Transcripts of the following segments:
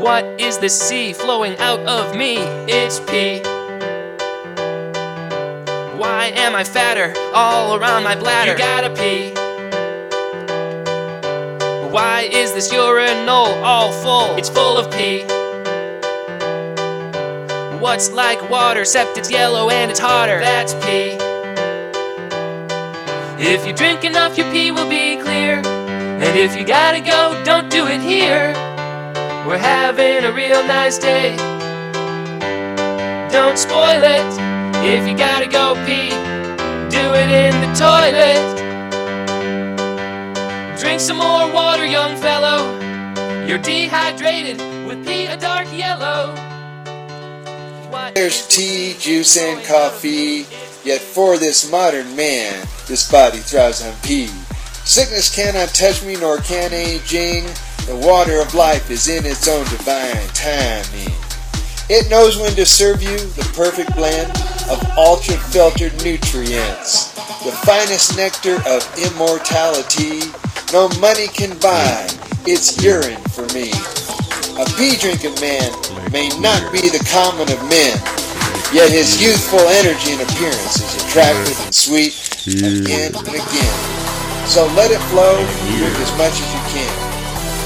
What is this sea flowing out of me? It's pee. Why am I fatter all around my bladder? You gotta pee. Why is this urinal all full? It's full of pee. What's like water, except it's yellow and it's hotter? That's pee. If you drink enough, your pee will be clear. And if you gotta go, don't do it here. We're having a real nice day. Don't spoil it. If you gotta go pee, do it in the toilet. Drink some more water, young fellow. You're dehydrated with pee a dark yellow. What There's tea, juice, and coffee. Yet for this modern man, this body thrives on pee. Sickness cannot touch me, nor can aging. The water of life is in its own divine timing. It knows when to serve you the perfect blend of ultra filtered nutrients, the finest nectar of immortality. No money can buy. It's urine for me. A pee drinking man may not be the common of men, yet his youthful energy and appearance is attractive and sweet again and again. So let it flow, drink as much as you can.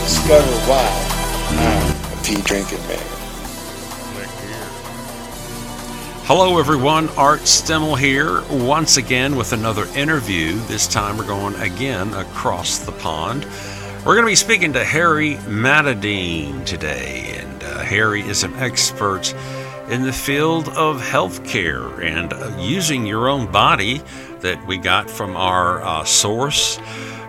Discover why I'm a pee drinking man. Hello, everyone. Art Stemmel here, once again with another interview. This time we're going again across the pond. We're going to be speaking to Harry Matadeen today, and uh, Harry is an expert in the field of healthcare and uh, using your own body that we got from our uh, source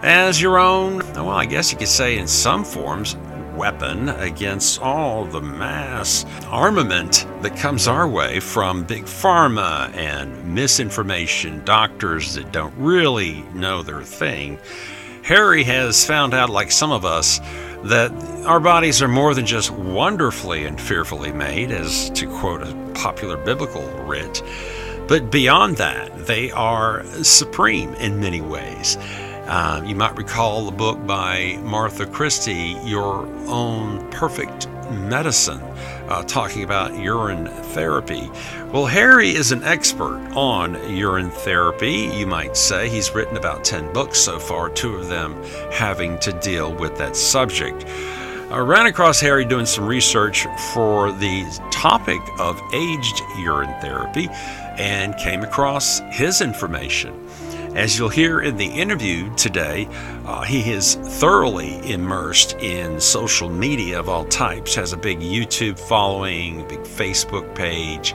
as your own, well, I guess you could say in some forms, weapon against all the mass armament that comes our way from big pharma and misinformation, doctors that don't really know their thing. Harry has found out, like some of us, that our bodies are more than just wonderfully and fearfully made, as to quote a popular biblical writ, but beyond that, they are supreme in many ways. Uh, you might recall the book by Martha Christy, Your Own Perfect Medicine, uh, talking about urine therapy. Well, Harry is an expert on urine therapy, you might say. He's written about 10 books so far, two of them having to deal with that subject. I ran across Harry doing some research for the topic of aged urine therapy and came across his information. As you'll hear in the interview today, uh, he is thoroughly immersed in social media of all types, has a big YouTube following, big Facebook page,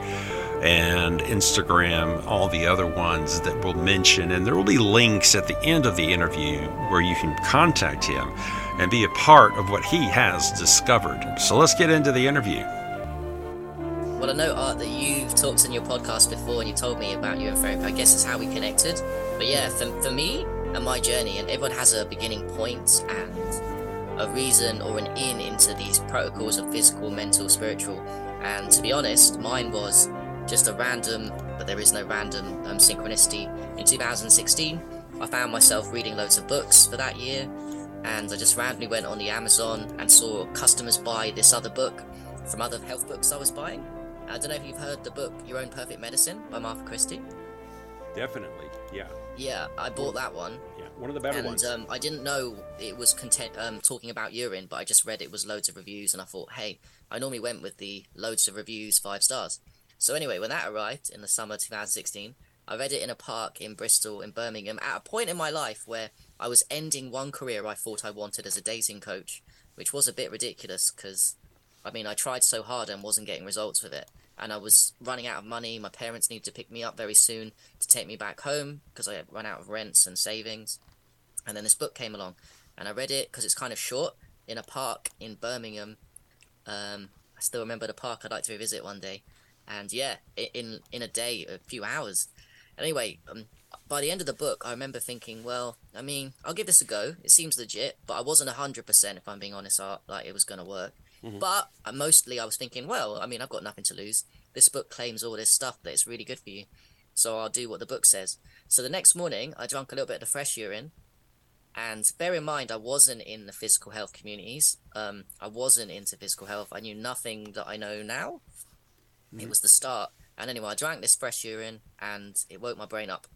and Instagram, all the other ones that we'll mention. And there will be links at the end of the interview where you can contact him and be a part of what he has discovered. So let's get into the interview. Well, I know, Art, that you've talked in your podcast before and you told me about urine therapy. I guess it's how we connected. But yeah, for, for me and my journey, and everyone has a beginning point and a reason or an in into these protocols of physical, mental, spiritual. And to be honest, mine was just a random, but there is no random um, synchronicity. In 2016, I found myself reading loads of books for that year, and I just randomly went on the Amazon and saw customers buy this other book from other health books I was buying. I don't know if you've heard the book Your Own Perfect Medicine by Martha Christy. Definitely, yeah. Yeah, I bought that one. Yeah, one of the better and ones. um, I didn't know it was content um, talking about urine, but I just read it was loads of reviews, and I thought, hey, I normally went with the loads of reviews, five stars. So anyway, when that arrived in the summer 2016, I read it in a park in Bristol, in Birmingham, at a point in my life where I was ending one career I thought I wanted as a dating coach, which was a bit ridiculous because, I mean, I tried so hard and wasn't getting results with it and I was running out of money. My parents needed to pick me up very soon to take me back home because I had run out of rents and savings. And then this book came along, and I read it because it's kind of short in a park in Birmingham. Um, I still remember the park. I'd like to revisit one day. And yeah, in in a day, a few hours. Anyway, um, by the end of the book, I remember thinking, well, I mean, I'll give this a go. It seems legit, but I wasn't hundred percent, if I'm being honest, like it was gonna work. Mm-hmm. But uh, mostly I was thinking, well, I mean, I've got nothing to lose. This book claims all this stuff that it's really good for you. So I'll do what the book says. So the next morning, I drank a little bit of the fresh urine. And bear in mind, I wasn't in the physical health communities. Um, I wasn't into physical health. I knew nothing that I know now. It was the start. And anyway, I drank this fresh urine, and it woke my brain up.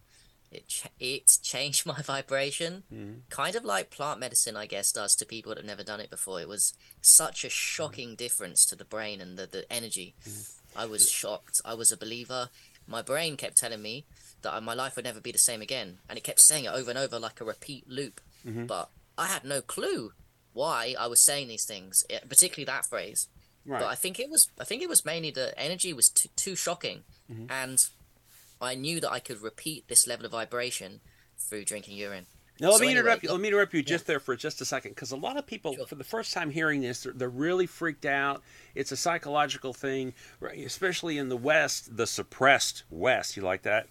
It ch- it changed my vibration, mm-hmm. kind of like plant medicine, I guess, does to people that have never done it before. It was such a shocking mm-hmm. difference to the brain and the, the energy. Mm-hmm. I was shocked. I was a believer. My brain kept telling me that my life would never be the same again, and it kept saying it over and over like a repeat loop. But I had no clue why I was saying these things, eh, particularly that phrase. Right. But I think it was I think it was mainly the energy was too, too shocking, and I knew that I could repeat this level of vibration through drinking urine. Now, let So me anyway, interrupt you. Let me interrupt you just there for just a second, because a lot of people, Sure. for the first time hearing this, they're, they're really freaked out. It's a psychological thing, right, especially in the West, the suppressed West. You like that?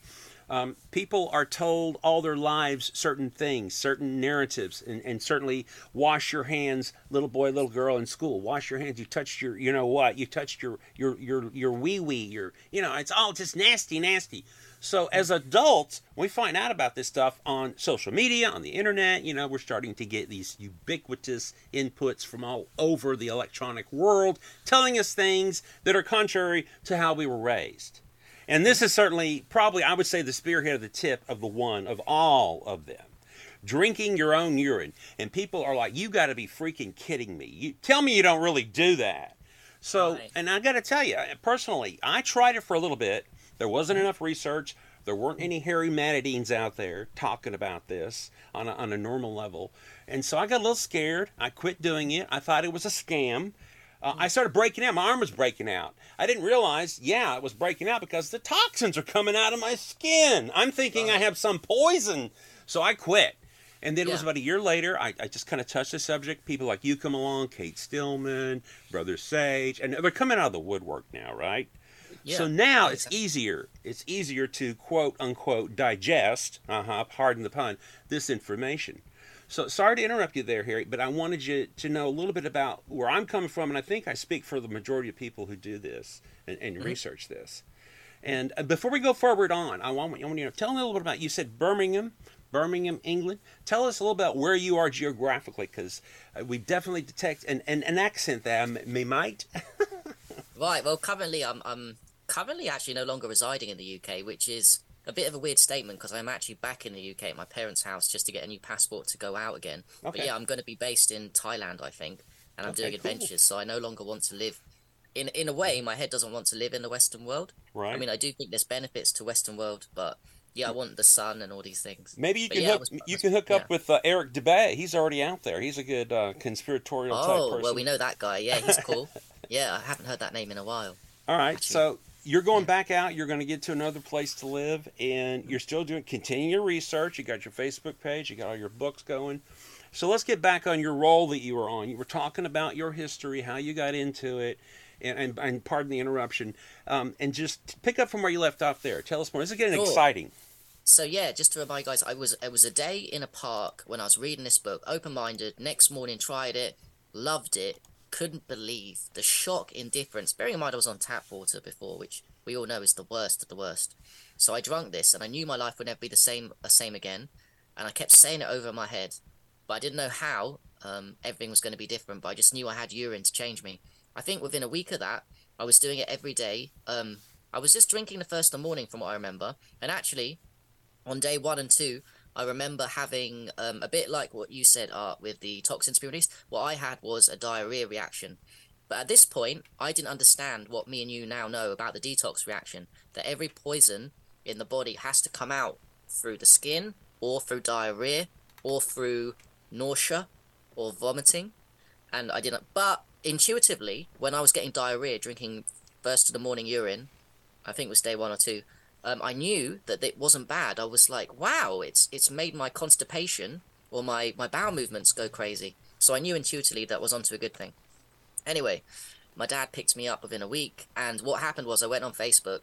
Um, people are told all their lives certain things, certain narratives, and, and certainly wash your hands, little boy, little girl in school. Wash your hands. You touched your, you know what? You touched your your your your wee wee. Your, you know, it's all just nasty, nasty. So as adults, we find out about this stuff on social media, on the internet. You know, we're starting to get these ubiquitous inputs from all over the electronic world, telling us things that are contrary to how we were raised. And this is certainly, probably, I would say, the spearhead of the tip of the one of all of them. Drinking your own urine. And people are like, you got to be freaking kidding me. You Tell me you don't really do that. So, Right. and I got to tell you, personally, I tried it for a little bit. There wasn't mm-hmm. enough research. There weren't any Harry Matadeens out there talking about this on a, on a normal level. And so I got a little scared. I quit doing it. I thought it was a scam. Uh, I started breaking out. My arm was breaking out. I didn't realize, yeah, it was breaking out because the toxins are coming out of my skin. I'm thinking I have some poison. So I quit. And then it was about a year later, I, I just kind of touched the subject. People like you come along, Kate Stillman, Brother Sage, and they're coming out of the woodwork now, right? Yeah. So now it's easier. It's easier to quote unquote digest, uh huh, pardon the pun, this information. So sorry to interrupt you there, Harry, but I wanted you to know a little bit about where I'm coming from, and I think I speak for the majority of people who do this and, and Mm-hmm. research this. And uh, before we go forward on, I want, I want you to tell me a little bit about. You said Birmingham, Birmingham, England. Tell us a little about where you are geographically, because uh, we definitely detect an, an, an accent there. Me might. Right. Well, currently I'm I'm currently actually no longer residing in the UK, which is a bit of a weird statement because I'm actually back in the UK at my parents' house just to get a new passport to go out again. But yeah, I'm going to be based in Thailand, I think, and I'm Okay, doing cool. adventures. So I no longer want to live. In in a way, my head doesn't want to live in the Western world. Right. I mean, I do think there's benefits to Western world, but yeah, I want the sun and all these things. Maybe you But can yeah, hook, was- you was- can hook up with uh, Eric Dubay. He's already out there. He's a good uh, conspiratorial type Oh person. well, we know that guy. Yeah, he's cool. yeah, I haven't heard that name in a while. All right, Actually- so you're going back out. You're going to get to another place to live, and you're still doing continue your research. You got your Facebook page. You got all your books going. So let's get back on your role that you were on. You were talking about your history, how you got into it, and and, and pardon the interruption. Um, and just pick up from where you left off there. Tell us more. This is getting Sure. exciting. So yeah, just to remind you guys, I was it was a day in a park when I was reading this book, open minded. Next morning, tried it, loved it, couldn't believe the shock, indifference. Bearing in mind I was on tap water before, which we all know is the worst of the worst. So I drank this, and I knew my life would never be the same the same again, and I kept saying it over my head, but I didn't know how um, everything was going to be different. But I just knew I had urine to change me. I think within a week of that, I was doing it every day. Um, I was just drinking the first of the morning, from what I remember, and actually on day one and two, I remember having um, a bit like what you said, Art, with the toxins being released. What I had was a diarrhea reaction. But at this point, I didn't understand what me and you now know about the detox reaction that every poison in the body has to come out through the skin, or through diarrhea, or through nausea, or vomiting. And I didn't. But intuitively, when I was getting diarrhea, drinking first of the morning urine, I think it was day one or two, um, I knew that it wasn't bad. I was like, wow, it's it's made my constipation or my, my bowel movements go crazy. So I knew intuitively that was onto a good thing. Anyway, my dad picked me up within a week, and what happened was I went on Facebook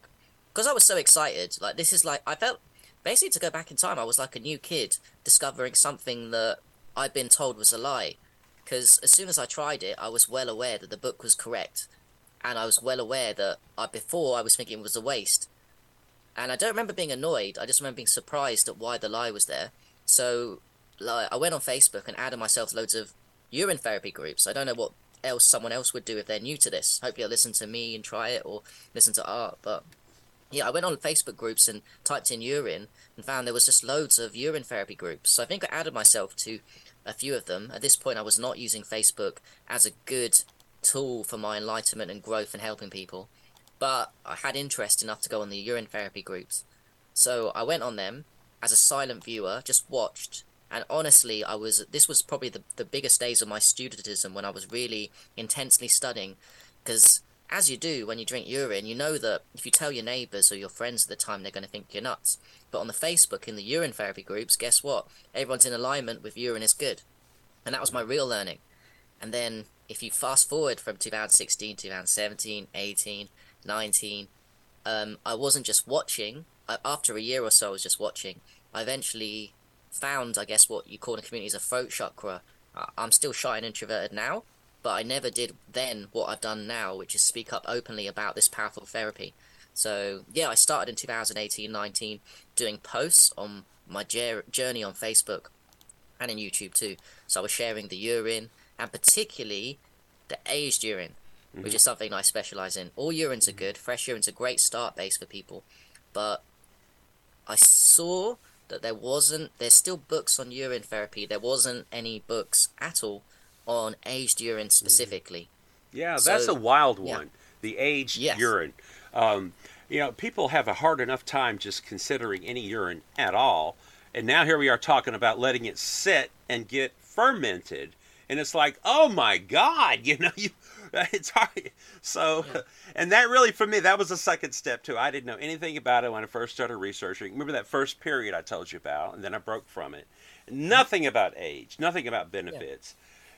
because I was so excited. Like this is like I felt basically to go back in time. I was like a new kid discovering something that I'd been told was a lie. Because as soon as I tried it, I was well aware that the book was correct, and I was well aware that I, before I was thinking it was a waste. And I don't remember being annoyed. I just remember being surprised at why the lie was there. So like, I went on Facebook and added myself loads of urine therapy groups. I don't know what else someone else would do if they're new to this. Hopefully, they'll listen to me and try it, or listen to art. But yeah, I went on Facebook groups and typed in urine and found there was just loads of urine therapy groups. So I think I added myself to a few of them. At this point, I was not using Facebook as a good tool for my enlightenment and growth and helping people, but I had interest enough to go on the urine therapy groups. So I went on them as a silent viewer, just watched, and honestly, I was this was probably the, the biggest days of my studentism when I was really intensely studying, because as you do when you drink urine, you know that if you tell your neighbors or your friends at the time, they're going to think you're nuts. But on the Facebook, in the urine therapy groups, guess what? Everyone's in alignment with urine is good. And that was my real learning. And then if you fast forward from 2016, 2017, 18, 19, um, I wasn't just watching. after a year or so, I was just watching. I eventually found, I guess, what you call in the community as a throat chakra. I'm still shy and introverted now, but I never did then what I've done now, which is speak up openly about this powerful therapy. So yeah, I started in 2018-19 doing posts on my journey on Facebook and in YouTube too. So I was sharing the urine and particularly the aged urine, mm-hmm. which is something I specialize in. All urines are good. Fresh urine's a great start base for people, but I saw that there wasn't. There's still books on urine therapy. There wasn't any books at all on aged urine mm-hmm. specifically. Yeah, that's a wild one. Yeah. The aged yes. urine. Um, you know, people have a hard enough time just considering any urine at all. And now here we are talking about letting it sit and get fermented. And it's like, oh my God, you know, you it's hard. So, yeah. and that really, for me, that was the second step too. I didn't know anything about it when I first started researching. Remember that first period I told you about, and then I broke from it. Nothing about age, nothing about benefits.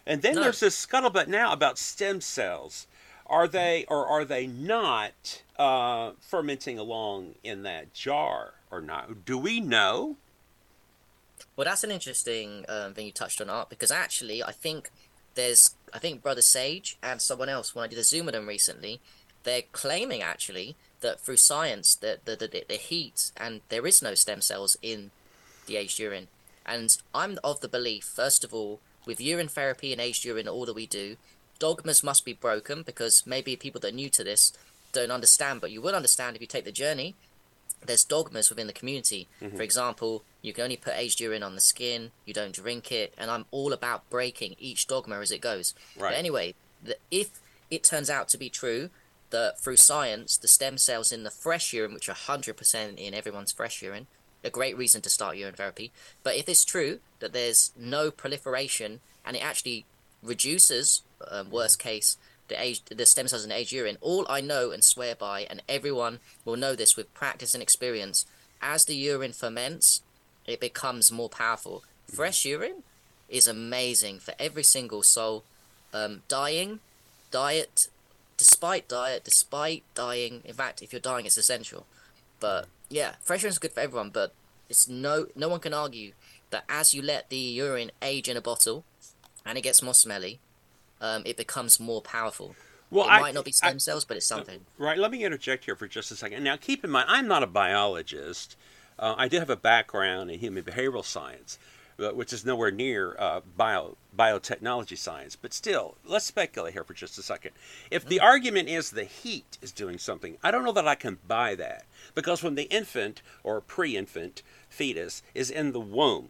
Yeah. And then no. there's this scuttlebutt now about stem cells. Are they or are they not uh, fermenting along in that jar or not? Do we know? Well, that's an interesting um, thing you touched on, Art, because actually, I think there's, I think Brother Sage and someone else, when I did a Zoom with them recently, they're claiming actually that through science, that the, the, the heat and there is no stem cells in the aged urine. And I'm of the belief, first of all, with urine therapy and aged urine, all that we do, dogmas must be broken because maybe people that are new to this don't understand, but you will understand if you take the journey. There's dogmas within the community. Mm-hmm. For example, you can only put aged urine on the skin, you don't drink it, and I'm all about breaking each dogma as it goes. Right. But anyway, the, if it turns out to be true that through science, the stem cells in the fresh urine, which are 100% in everyone's fresh urine, a great reason to start urine therapy. But if it's true that there's no proliferation and it actually reduces, um, worst case, the age, the stem cells in aged urine. All I know and swear by, and everyone will know this with practice and experience, as the urine ferments, it becomes more powerful. Fresh urine is amazing for every single soul. Um, dying, diet, despite diet, despite dying. In fact, if you're dying, it's essential. But yeah, fresh urine is good for everyone. But it's no, no one can argue that as you let the urine age in a bottle, and it gets more smelly, um, it becomes more powerful. Well, it I, might not be stem cells, but it's something. Uh, right. Let me interject here for just a second. Now, keep in mind, I'm not a biologist. Uh, I did have a background in human behavioral science, uh, which is nowhere near uh, bio biotechnology science. But still, let's speculate here for just a second. If the mm. argument is the heat is doing something, I don't know that I can buy that because when the infant or pre-infant fetus is in the womb,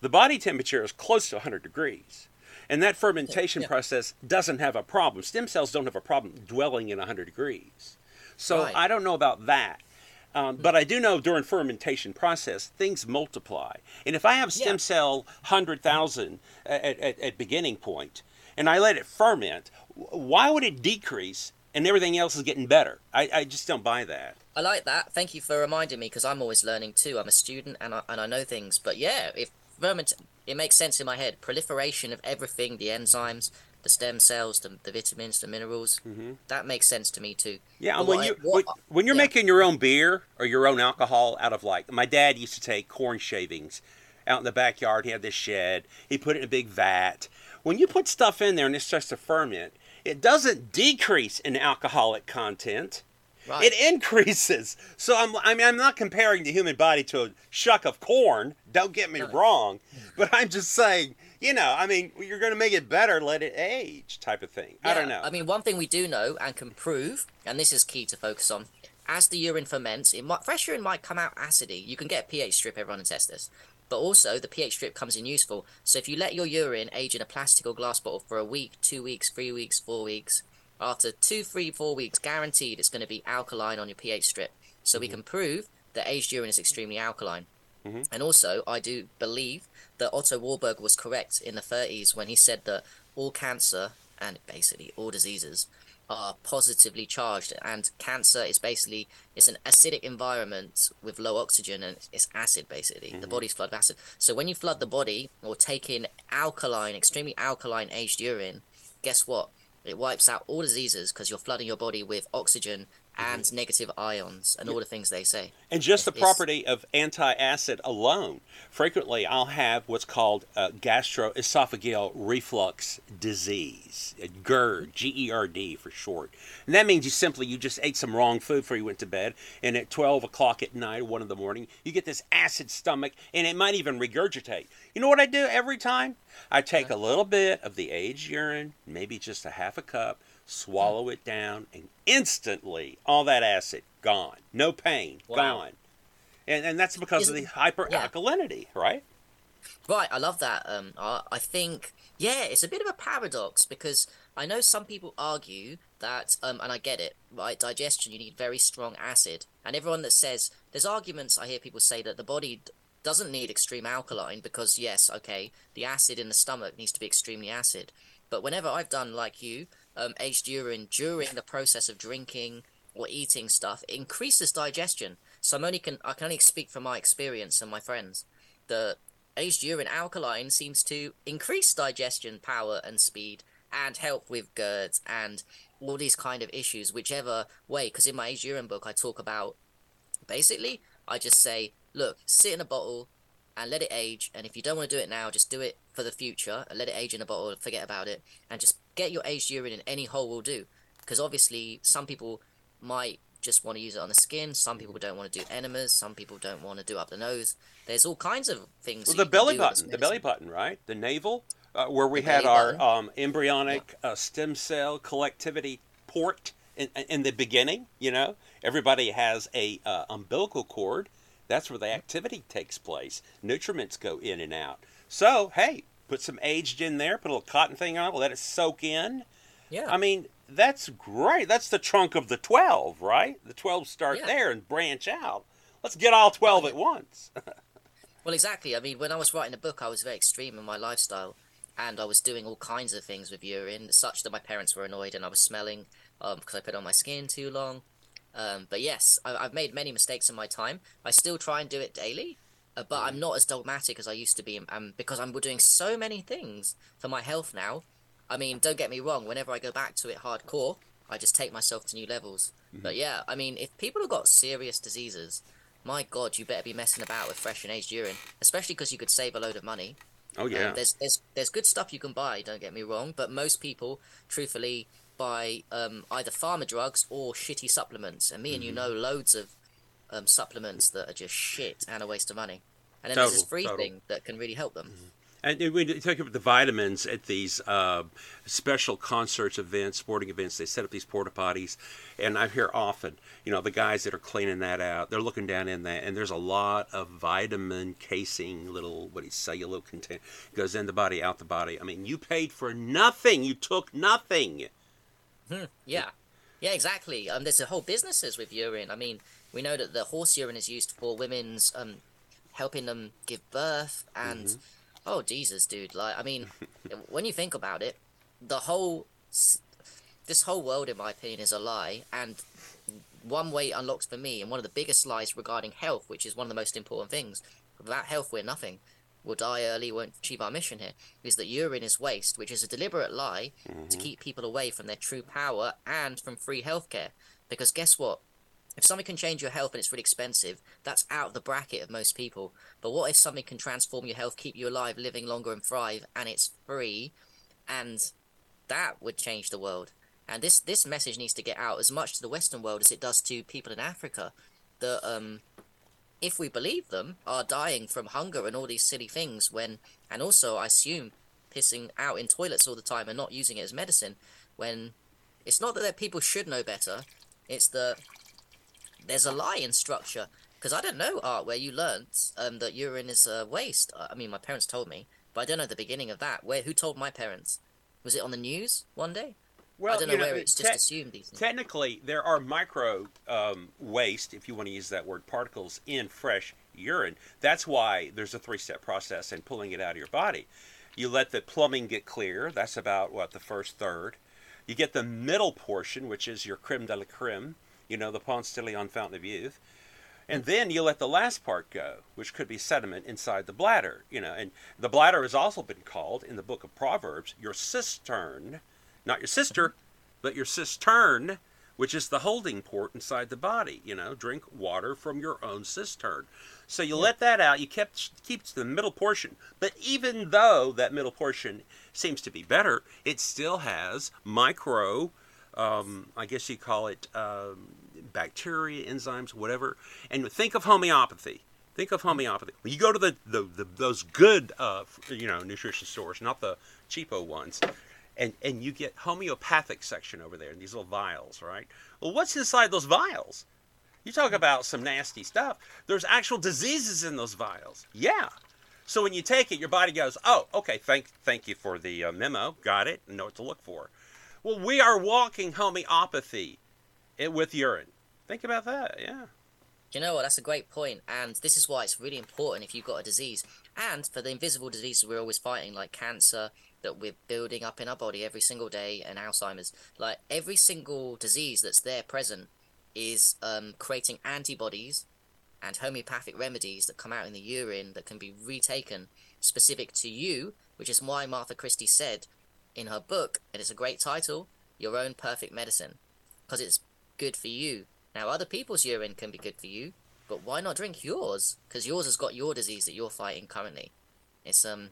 the body temperature is close to 100 degrees. And that fermentation yeah. process doesn't have a problem. Stem cells don't have a problem dwelling in 100 degrees. So right. I don't know about that. Um, but I do know during fermentation process things multiply, and if I have stem yeah. cell hundred thousand at, at, at beginning point, and I let it ferment, why would it decrease and everything else is getting better? I, I just don't buy that. I like that. Thank you for reminding me because I'm always learning too. I'm a student and I, and I know things. But yeah, if ferment, it makes sense in my head. Proliferation of everything, the enzymes, the stem cells, the, the vitamins, the minerals. Mm-hmm. That makes sense to me too. Yeah, but when you what, when, when, you're yeah. making your own beer or your own alcohol out of like my dad used to take corn shavings out in the backyard. He had this shed. He put it in a big vat. When you put stuff in there and it starts to ferment, it doesn't decrease in alcoholic content. Right. It increases. So I'm, I mean, I'm not comparing the human body to a shuck of corn. Don't get me No. wrong, but I'm just saying, you know, I mean, you're going to make it better, let it age, type of thing. I don't know. I mean, one thing we do know and can prove, and this is key to focus on, as the urine ferments, it might, fresh urine might come out acidy. You can get a pH strip, everyone test this. But also, the pH strip comes in useful. So if you let your urine age in a plastic or glass bottle for a week, two weeks, three weeks, four weeks, after two, three, four weeks, guaranteed it's going to be alkaline on your pH strip. So we can prove that aged urine is extremely alkaline. Mhm. And also, I do believe that Otto Warburg was correct in the 30s when he said that all cancer and basically all diseases are positively charged and cancer is basically it's an acidic environment with low oxygen and it's acid basically the body's flood of acid so when you flood the body or take in alkaline extremely alkaline aged urine guess what it wipes out all diseases because you're flooding your body with oxygen and negative ions and all the things they say And just the It's- property of anti-acid alone. Frequently, I'll have what's called uh, gastroesophageal reflux disease, GERD, G-E-R-D for short. And that means you simply you just ate some wrong food before you went to bed, and at 12 o'clock at night, or one in the morning, you get this acid stomach, and it might even regurgitate. You know what I do every time? I take a little bit of the aged urine, maybe just a half a cup, swallow it down, and instantly all that acid gone. No pain, Wow. gone. And, and that's because of the Isn't- hyperalkalinity, right? Right, I love that. Um, I, I think, yeah, it's a bit of a paradox because I know some people argue that, um, and I get it, right? Digestion, you need very strong acid, and everyone that says there's arguments. I hear people say that the body doesn't need extreme alkaline because yes, okay, the acid in the stomach needs to be extremely acid. But whenever I've done like you, um, aged urine during the process of drinking or eating stuff, increases digestion. So I'm only can I can only speak from my experience and my friends. The aged urine alkaline seems to increase digestion power and speed and help with GERDs and all these kind of issues, whichever way. Because in my aged urine book, I talk about basically, I just say, look, sit in a bottle and let it age. And if you don't want to do it now, just do it for the future and let it age in a bottle, forget about it, and just get your aged urine in any hole will do. Because obviously, some people might just want to use it on the skin. Some people don't want to do enemas. Some people don't want to do up the nose. There's all kinds of things. Well, the belly do with this button, the belly button, right? The navel, uh, where we The had our um, embryonic uh, stem cell collectivity port in, in the beginning. You know, everybody has a uh, umbilical cord. That's where the activity takes place. Nutriments go in and out. So, hey, put some aged in there. Put a little cotton thing on it. Let it soak in. Yeah. I mean, that's great. That's the trunk of the 12, right? The 12 start Yeah. there and branch out. Let's get all 12 at once. Well, exactly. I mean, when I was writing the book, I was very extreme in my lifestyle, and I was doing all kinds of things with urine, such that my parents were annoyed, and I was smelling um, because I put it on my skin too long. Um, but yes, I, I've made many mistakes in my time. I still try and do it daily, uh, but I'm not as dogmatic as I used to be, um, because I'm doing so many things for my health now. I mean, don't get me wrong. Whenever I go back to it hardcore, I just take myself to new levels. But yeah, I mean, if people have got serious diseases, my God, you better be messing about with fresh and aged urine, especially because you could save a load of money. Oh, Um, yeah. there's there's there's good stuff you can buy. Don't get me wrong, but most people, truthfully, buy um, either pharma drugs or shitty supplements. And me and you Mm-hmm. know loads of um, supplements that are just shit and a waste of money. And then there's this Total, free total. thing that can really help them. And when you talk about the vitamins at these uh, special concerts, events, sporting events, they set up these porta potties, and I hear often, you know, the guys that are cleaning that out, they're looking down in that, and there's a lot of vitamin casing, little what is cellular content goes in the body, out the body. I mean, you paid for nothing, you took nothing. Yeah, yeah, exactly. Um, there's a whole businesses with urine. I mean, we know that the horse urine is used for women's um, helping them give birth, and oh Jesus, dude! Like, I mean, when you think about it, the whole this whole world, in my opinion, is a lie, and one way it unlocks for me, and one of the biggest lies regarding health, which is one of the most important things. Without health, we're nothing. We'll die early, won't achieve our mission here. Is that urine is waste, which is a deliberate lie to keep people away from their true power and from free healthcare. Because guess what? If something can change your health and it's really expensive, that's out of the bracket of most people. But what if something can transform your health, keep you alive, living longer and thrive, and it's free, and that would change the world. And this this message needs to get out as much to the Western world as it does to people in Africa. That um, if we believe them, are dying from hunger and all these silly things. When and also I assume pissing out in toilets all the time and not using it as medicine. When it's not that people should know better, it's that there's a lie in structure. Because I don't know art where you learnt um, that urine is a waste. I mean, my parents told me, but I don't know the beginning of that. Where who told my parents? Was it on the news one day? Well, I don't know, you know, where it's te- just assumed these things. Technically, there are micro um, waste, if you want to use that word, particles in fresh urine. That's why there's a three-step process in pulling it out of your body. You let the plumbing get clear. That's about what the first third. You get the middle portion, which is your creme de la creme. You know, the Ponce de Leon Fountain of Youth. And then you let the last part go, which could be sediment inside the bladder. You know, and the bladder has also been called in the book of Proverbs your cistern, not your sister, but your cistern, which is the holding port inside the body. You know, drink water from your own cistern. So you let that out. You kept keeps the middle portion, but even though that middle portion seems to be better, it still has micro. Um, I guess you call it um, bacteria, enzymes, whatever. And think of homeopathy. Think of homeopathy. When you go to the, the, the those good, uh, you know, nutrition stores, not the cheapo ones, and and you get homeopathic section over there, and these little vials, right? Well, what's inside those vials? You talk about some nasty stuff. There's actual diseases in those vials. Yeah. So when you take it, your body goes, "Oh, okay. Thank thank you for the uh, memo. Got it. Know what to look for." Well, we are walking homeopathy with urine. Think about that. Yeah. You know what? That's a great point, and this is why it's really important if you've got a disease, and for the invisible diseases we're always fighting, like cancer, that we're building up in our body every single day, and Alzheimer's. Like every single disease that's there present is um, creating antibodies and homeopathic remedies that come out in the urine that can be retaken specific to you, which is why Martha Christy said in her book, and it's a great title, Your Own Perfect Medicine, because it's good for you. Now, other people's urine can be good for you, but why not drink yours? Because yours has got your disease that you're fighting currently. It's um,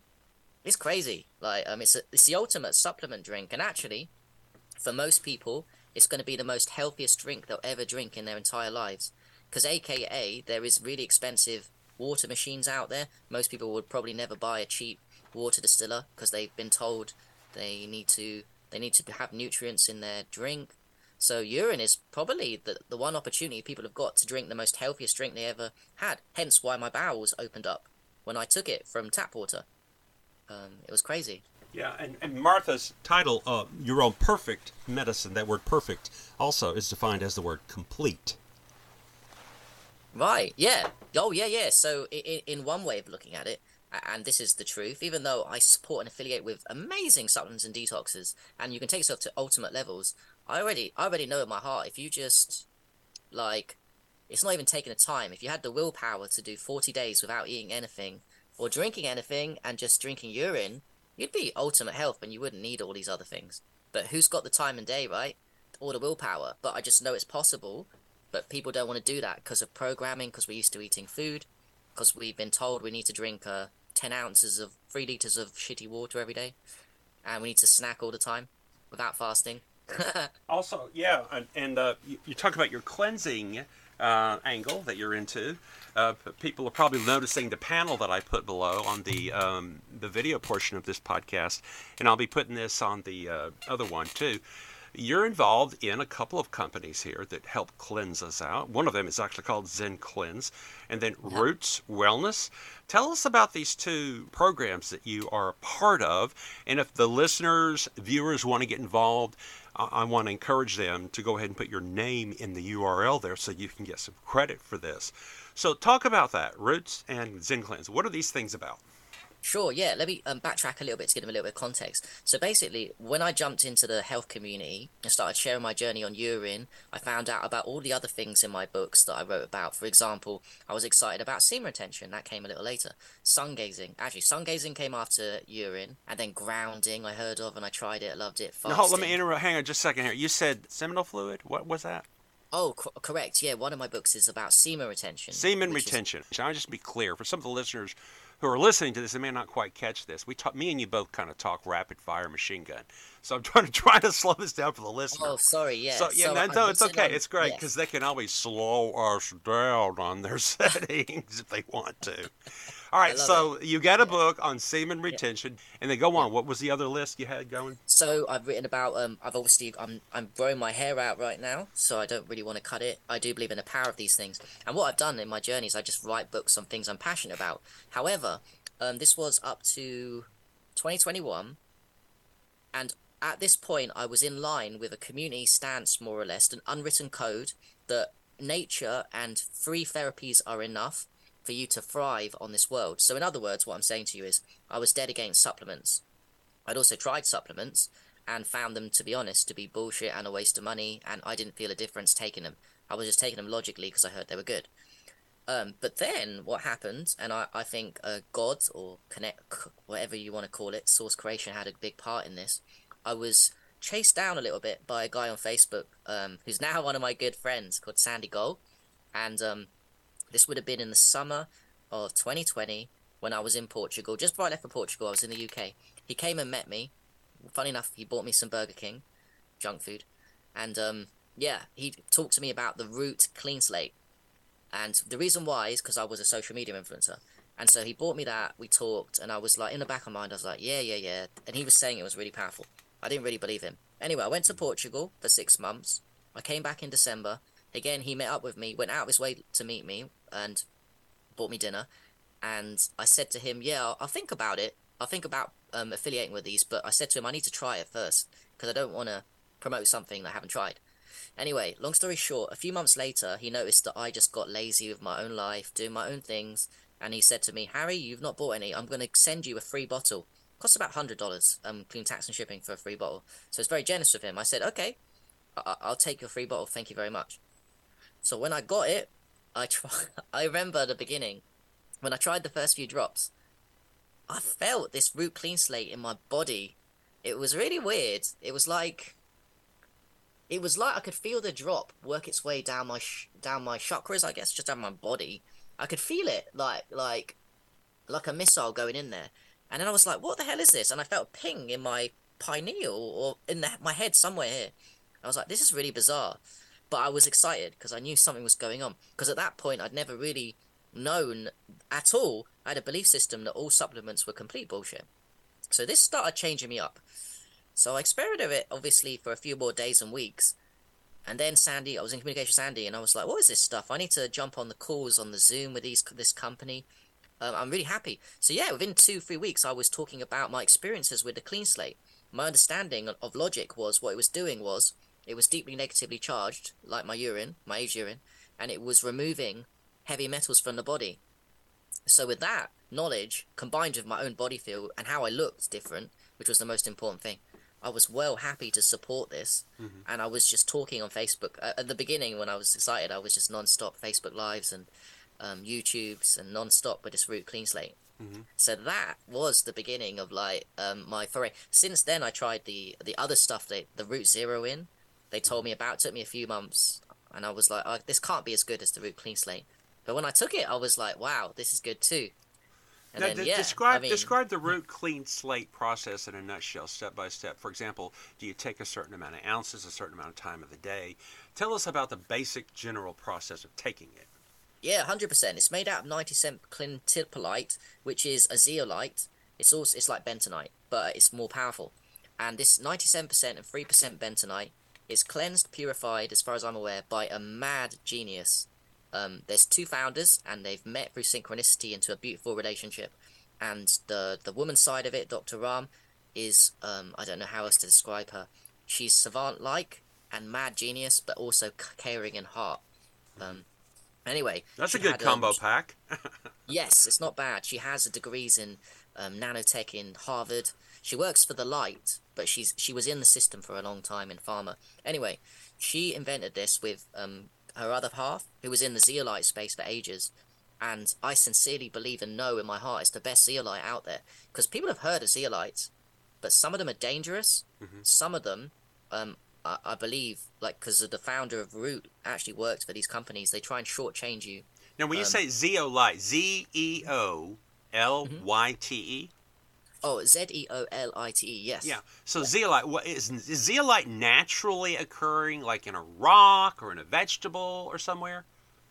it's crazy. Like um, it's a, it's the ultimate supplement drink, and actually, for most people, it's going to be the most healthiest drink they'll ever drink in their entire lives. Because AKA, there is really expensive water machines out there. Most people would probably never buy a cheap water distiller because they've been told they need to they need to have nutrients in their drink. So urine is probably the the one opportunity people have got to drink the most healthiest drink they ever had. Hence why my bowels opened up when I took it from tap water. Um, it was crazy. Yeah, and, and Martha's title, uh, Your Own Perfect Medicine, that word perfect also is defined as the word complete. Right. Yeah. Oh, yeah, yeah. So, in, in one way of looking at it, and this is the truth, even though I support and affiliate with amazing supplements and detoxes, and you can take yourself to ultimate levels, I already, I already know in my heart if you just, like, it's not even taking the time. If you had the willpower to do 40 days without eating anything or drinking anything and just drinking urine, you'd be ultimate health and you wouldn't need all these other things. But who's got the time and day, right? Or the willpower? But I just know it's possible. But people don't want to do that because of programming, because we're used to eating food, because we've been told we need to drink uh, 10 ounces of 3 litres of shitty water every day. And we need to snack all the time without fasting. Also, yeah, and, uh, you talk about your cleansing uh, angle that you're into. Uh, people are probably noticing the panel that I put below on the um, the video portion of this podcast, and I'll be putting this on the uh, other one too. You're involved in a couple of companies here that help cleanse us out. One of them is actually called Zencleanz, and then Roots Wellness. Tell us about these two programs that you are a part of, and if the listeners, viewers want to get involved, I, I want to encourage them to go ahead and put your name in the URL there so you can get some credit for this. So, talk about that, Roots and Zencleanz. What are these things about? Sure, yeah. Let me um, backtrack a little bit to give them a little bit of context. So basically, when I jumped into the health community and started sharing my journey on urine, I found out about all the other things in my books that I wrote about. For example, I was excited about semen retention. That came a little later. Sun gazing. Actually, sun gazing came after urine. And then grounding I heard of and I tried it, I loved it. Now, hold, let me interrupt. Hang on just a second here. You said seminal fluid? What was that? Oh, co- correct. Yeah, one of my books is about semen retention. Semen is- retention. Shall I just be clear for some of the listeners who are listening to this and may not quite catch this. We talk, me and you both kind of talk rapid fire machine gun. So I'm trying to try to slow this down for the listener. Oh, sorry. Yeah. So yeah, no, no, it's okay. on- It's great because they can always slow us down on their settings if they want to. All right, so you got a book on semen retention, and then go on. What was the other list you had going? So I've written about. Um, I've obviously. I'm. I'm growing my hair out right now, so I don't really want to cut it. I do believe in the power of these things, and what I've done in my journey is I just write books on things I'm passionate about. However, um, this was up to 2021, and at this point, I was in line with a community stance, more or less, an unwritten code that nature and free therapies are enough for you to thrive on this world. So, in other words, what I'm saying to you is, I was dead against supplements. I'd also tried supplements and found them, to be honest, to be bullshit and a waste of money, and I didn't feel a difference taking them. I was just taking them logically because I heard they were good. Um, but then what happened, and I, I think uh, God or connect, whatever you want to call it, source creation had a big part in this. I was chased down a little bit by a guy on Facebook um, who's now one of my good friends called Sandy Gold. And um, this would have been in the summer of 2020 when I was in Portugal. Just before I left for Portugal, I was in the UK. He came and met me. Funny enough, he bought me some Burger King, junk food. And um, yeah, he talked to me about the Root Clean Slate. And the reason why is because I was a social media influencer. And so he bought me that, we talked, and I was like, in the back of my mind, I was like, yeah, yeah, yeah. And he was saying it was really powerful. I didn't really believe him. Anyway, I went to Portugal for six months. I came back in December. Again, he met up with me, went out of his way to meet me, and bought me dinner. And I said to him, yeah, I'll, I'll think about it. I'll think about um, affiliating with these, but I said to him, I need to try it first because I don't want to promote something that I haven't tried. Anyway, long story short, a few months later, he noticed that I just got lazy with my own life, doing my own things, and he said to me, Harry, you've not bought any. I'm going to send you a free bottle. Costs about $100, um, clean tax and shipping for a free bottle. So it's very generous of him. I said, okay, I- I'll take your free bottle. Thank you very much. So when I got it, I try- I remember the beginning when I tried the first few drops. I felt this root clean slate in my body. It was really weird. It was like it was like I could feel the drop work its way down my sh- down my chakras, I guess, just down my body. I could feel it like like like a missile going in there. And then I was like, "What the hell is this?" And I felt a ping in my pineal or in the, my head somewhere here. I was like, "This is really bizarre," but I was excited because I knew something was going on. Because at that point, I'd never really known at all. I had a belief system that all supplements were complete bullshit. So this started changing me up. So I experimented with it obviously for a few more days and weeks. And then Sandy, I was in communication with Sandy, and I was like, "What is this stuff? I need to jump on the calls on the Zoom with these this company." Um, I'm really happy. So yeah, within two three weeks, I was talking about my experiences with the clean slate. My understanding of logic was what it was doing was it was deeply negatively charged, like my urine, my age urine, and it was removing heavy metals from the body. So with that knowledge combined with my own body feel and how I looked different, which was the most important thing, I was well happy to support this. And I was just talking on Facebook uh, at the beginning when I was excited. I was just non-stop Facebook lives and um, YouTubes and non-stop with this root clean slate. So that was the beginning of like um, my foray. Since then, I tried the the other stuff. They, the root zero in. They told me about. It took me a few months, and I was like, oh, this can't be as good as the root clean slate. But when I took it, I was like, wow, this is good too. And Now, then, yeah, describe I mean, describe the root clean slate process in a nutshell, step by step. For example, do you take a certain amount of ounces, a certain amount of time of the day? Tell us about the basic general process of taking it. Yeah, hundred percent. It's made out of ninety cent clinoptilolite, which is a zeolite. It's also it's like bentonite, but it's more powerful. And this ninety-seven percent and three percent bentonite is cleansed, purified, as far as I'm aware, by a mad genius. Um, there's two founders, and they've met through synchronicity into a beautiful relationship. And the the woman side of it, Dr. Rahm, is um, I don't know how else to describe her. She's savant-like and mad genius, but also caring in heart. Um, anyway, That's a good combo um, pack. Yes, it's not bad. She has a degrees in um, nanotech in Harvard. She works for the light, but she's she was in the system for a long time in pharma. Anyway, she invented this with um, her other half, who was in the zeolite space for ages. And I sincerely believe and know in my heart it's the best zeolite out there because people have heard of zeolites, but some of them are dangerous. Some of them, um, I, I believe, like because the founder of Root actually worked for these companies, they try and shortchange you Now, when you um, say zeolite, Z E O L Y T E. Oh, Z E O L I T E. Yes. Yeah. So zeolite, what is, is zeolite naturally occurring, like in a rock or in a vegetable or somewhere?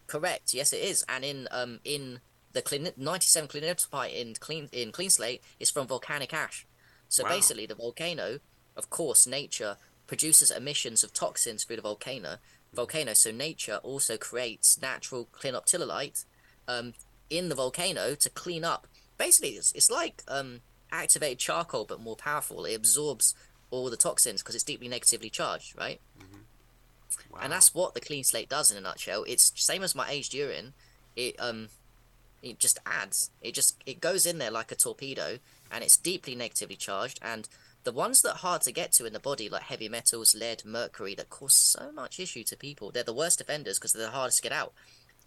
Correct. Yes, it is. And in um in the clin- 97 clinotype in clean in clean slate is from volcanic ash. So Wow. basically, the volcano, of course, nature produces emissions of toxins through the volcano. Volcano. So nature also creates natural clinoptilolite um, in the volcano to clean up. Basically, it's, it's like um, activated charcoal, but more powerful. It absorbs all the toxins because it's deeply negatively charged, right? Wow. and that's what the clean slate does in a nutshell. It's same as my aged urine. It um, it just adds. It just it goes in there like a torpedo, and it's deeply negatively charged. And the ones that are hard to get to in the body, like heavy metals, lead, mercury, that cause so much issue to people. They're the worst offenders because they're the hardest to get out.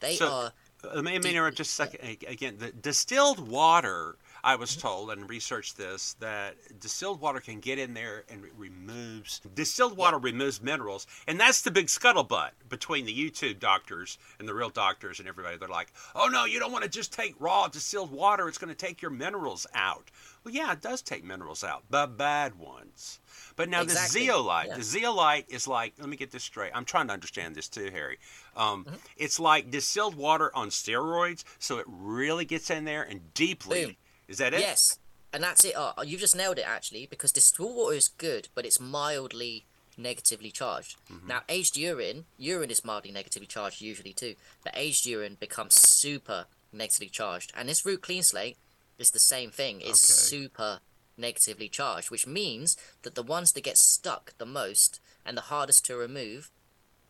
They So- are Uh, Let me, let me Deep- interrupt just a second. Again, the distilled water, I was told and researched this, that distilled water can get in there and it removes, distilled water removes minerals. And that's the big scuttlebutt between the YouTube doctors and the real doctors and everybody. They're like, oh no, you don't want to just take raw distilled water. It's going to take your minerals out. Well, yeah, it does take minerals out, but bad ones. But now Exactly, the zeolite, yeah. the zeolite is like, let me get this straight. I'm trying to understand this too, Harry. Um, Mm-hmm. It's like distilled water on steroids, so it really gets in there and deeply. Boom. Is that it? Yes, and that's it. Oh, you've just nailed it actually, because distilled water is good, but it's mildly negatively charged. Now, aged urine, urine is mildly negatively charged usually too, but aged urine becomes super negatively charged, and this root clean slate is the same thing. It's Okay. super negatively charged, which means that the ones that get stuck the most and the hardest to remove.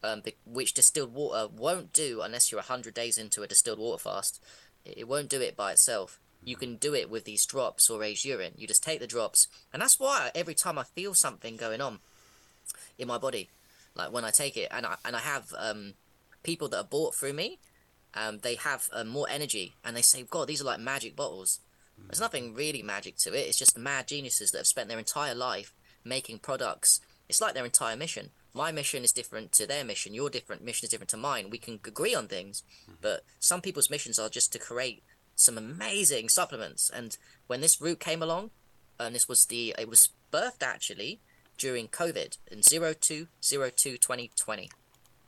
Um, which distilled water won't do unless you're 100 days into a distilled water fast. It won't do it by itself. You can do it with these drops or aged urine. You just take the drops, and that's why every time I feel something going on in my body, like when I take it, and I and I have um, people that are bought through me, um, they have um, more energy, and they say, "God, these are like magic bottles." There's nothing really magic to it. It's just mad geniuses that have spent their entire life making products. It's like their entire mission. My mission is different to their mission. Your different mission is different to mine. We can agree on things, but some people's missions are just to create some amazing supplements. And when this Root came along, and this was the it was birthed actually during COVID in 0202 2020,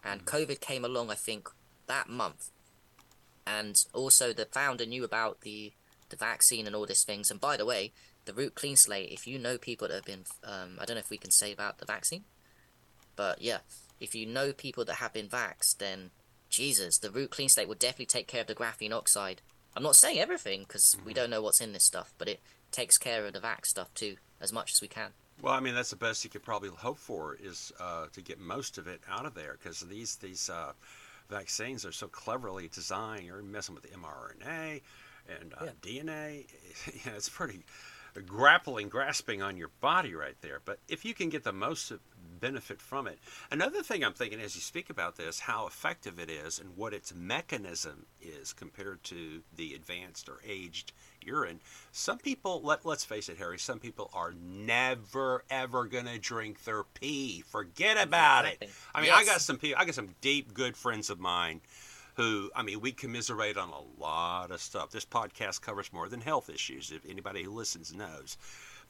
and COVID came along I think that month, and also the founder knew about the the vaccine and all these things. And by the way, the root clean slate. If you know people that have been, um, I don't know if we can say about the vaccine, but yeah, if you know people that have been vaxxed, then Jesus, the root clean slate will definitely take care of the graphene oxide. I'm not saying everything because we don't know what's in this stuff, but it takes care of the vax stuff too as much as we can. Well, I mean, that's the best you could probably hope for is uh, to get most of it out of there because these these uh, vaccines are so cleverly designed. You're messing with the mRNA and uh, DNA. Yeah, it's pretty grappling, grasping on your body right there. But if you can get the most benefit from it, another thing I'm thinking as you speak about this, how effective it is and what its mechanism is compared to the advanced or aged urine. Some people, let, let's face it, Harry, some people are never ever gonna drink their pee. Forget about it. I mean, I got some people, I got some deep, good friends of mine who, I mean, we commiserate on a lot of stuff. This podcast covers more than health issues, if anybody who listens knows.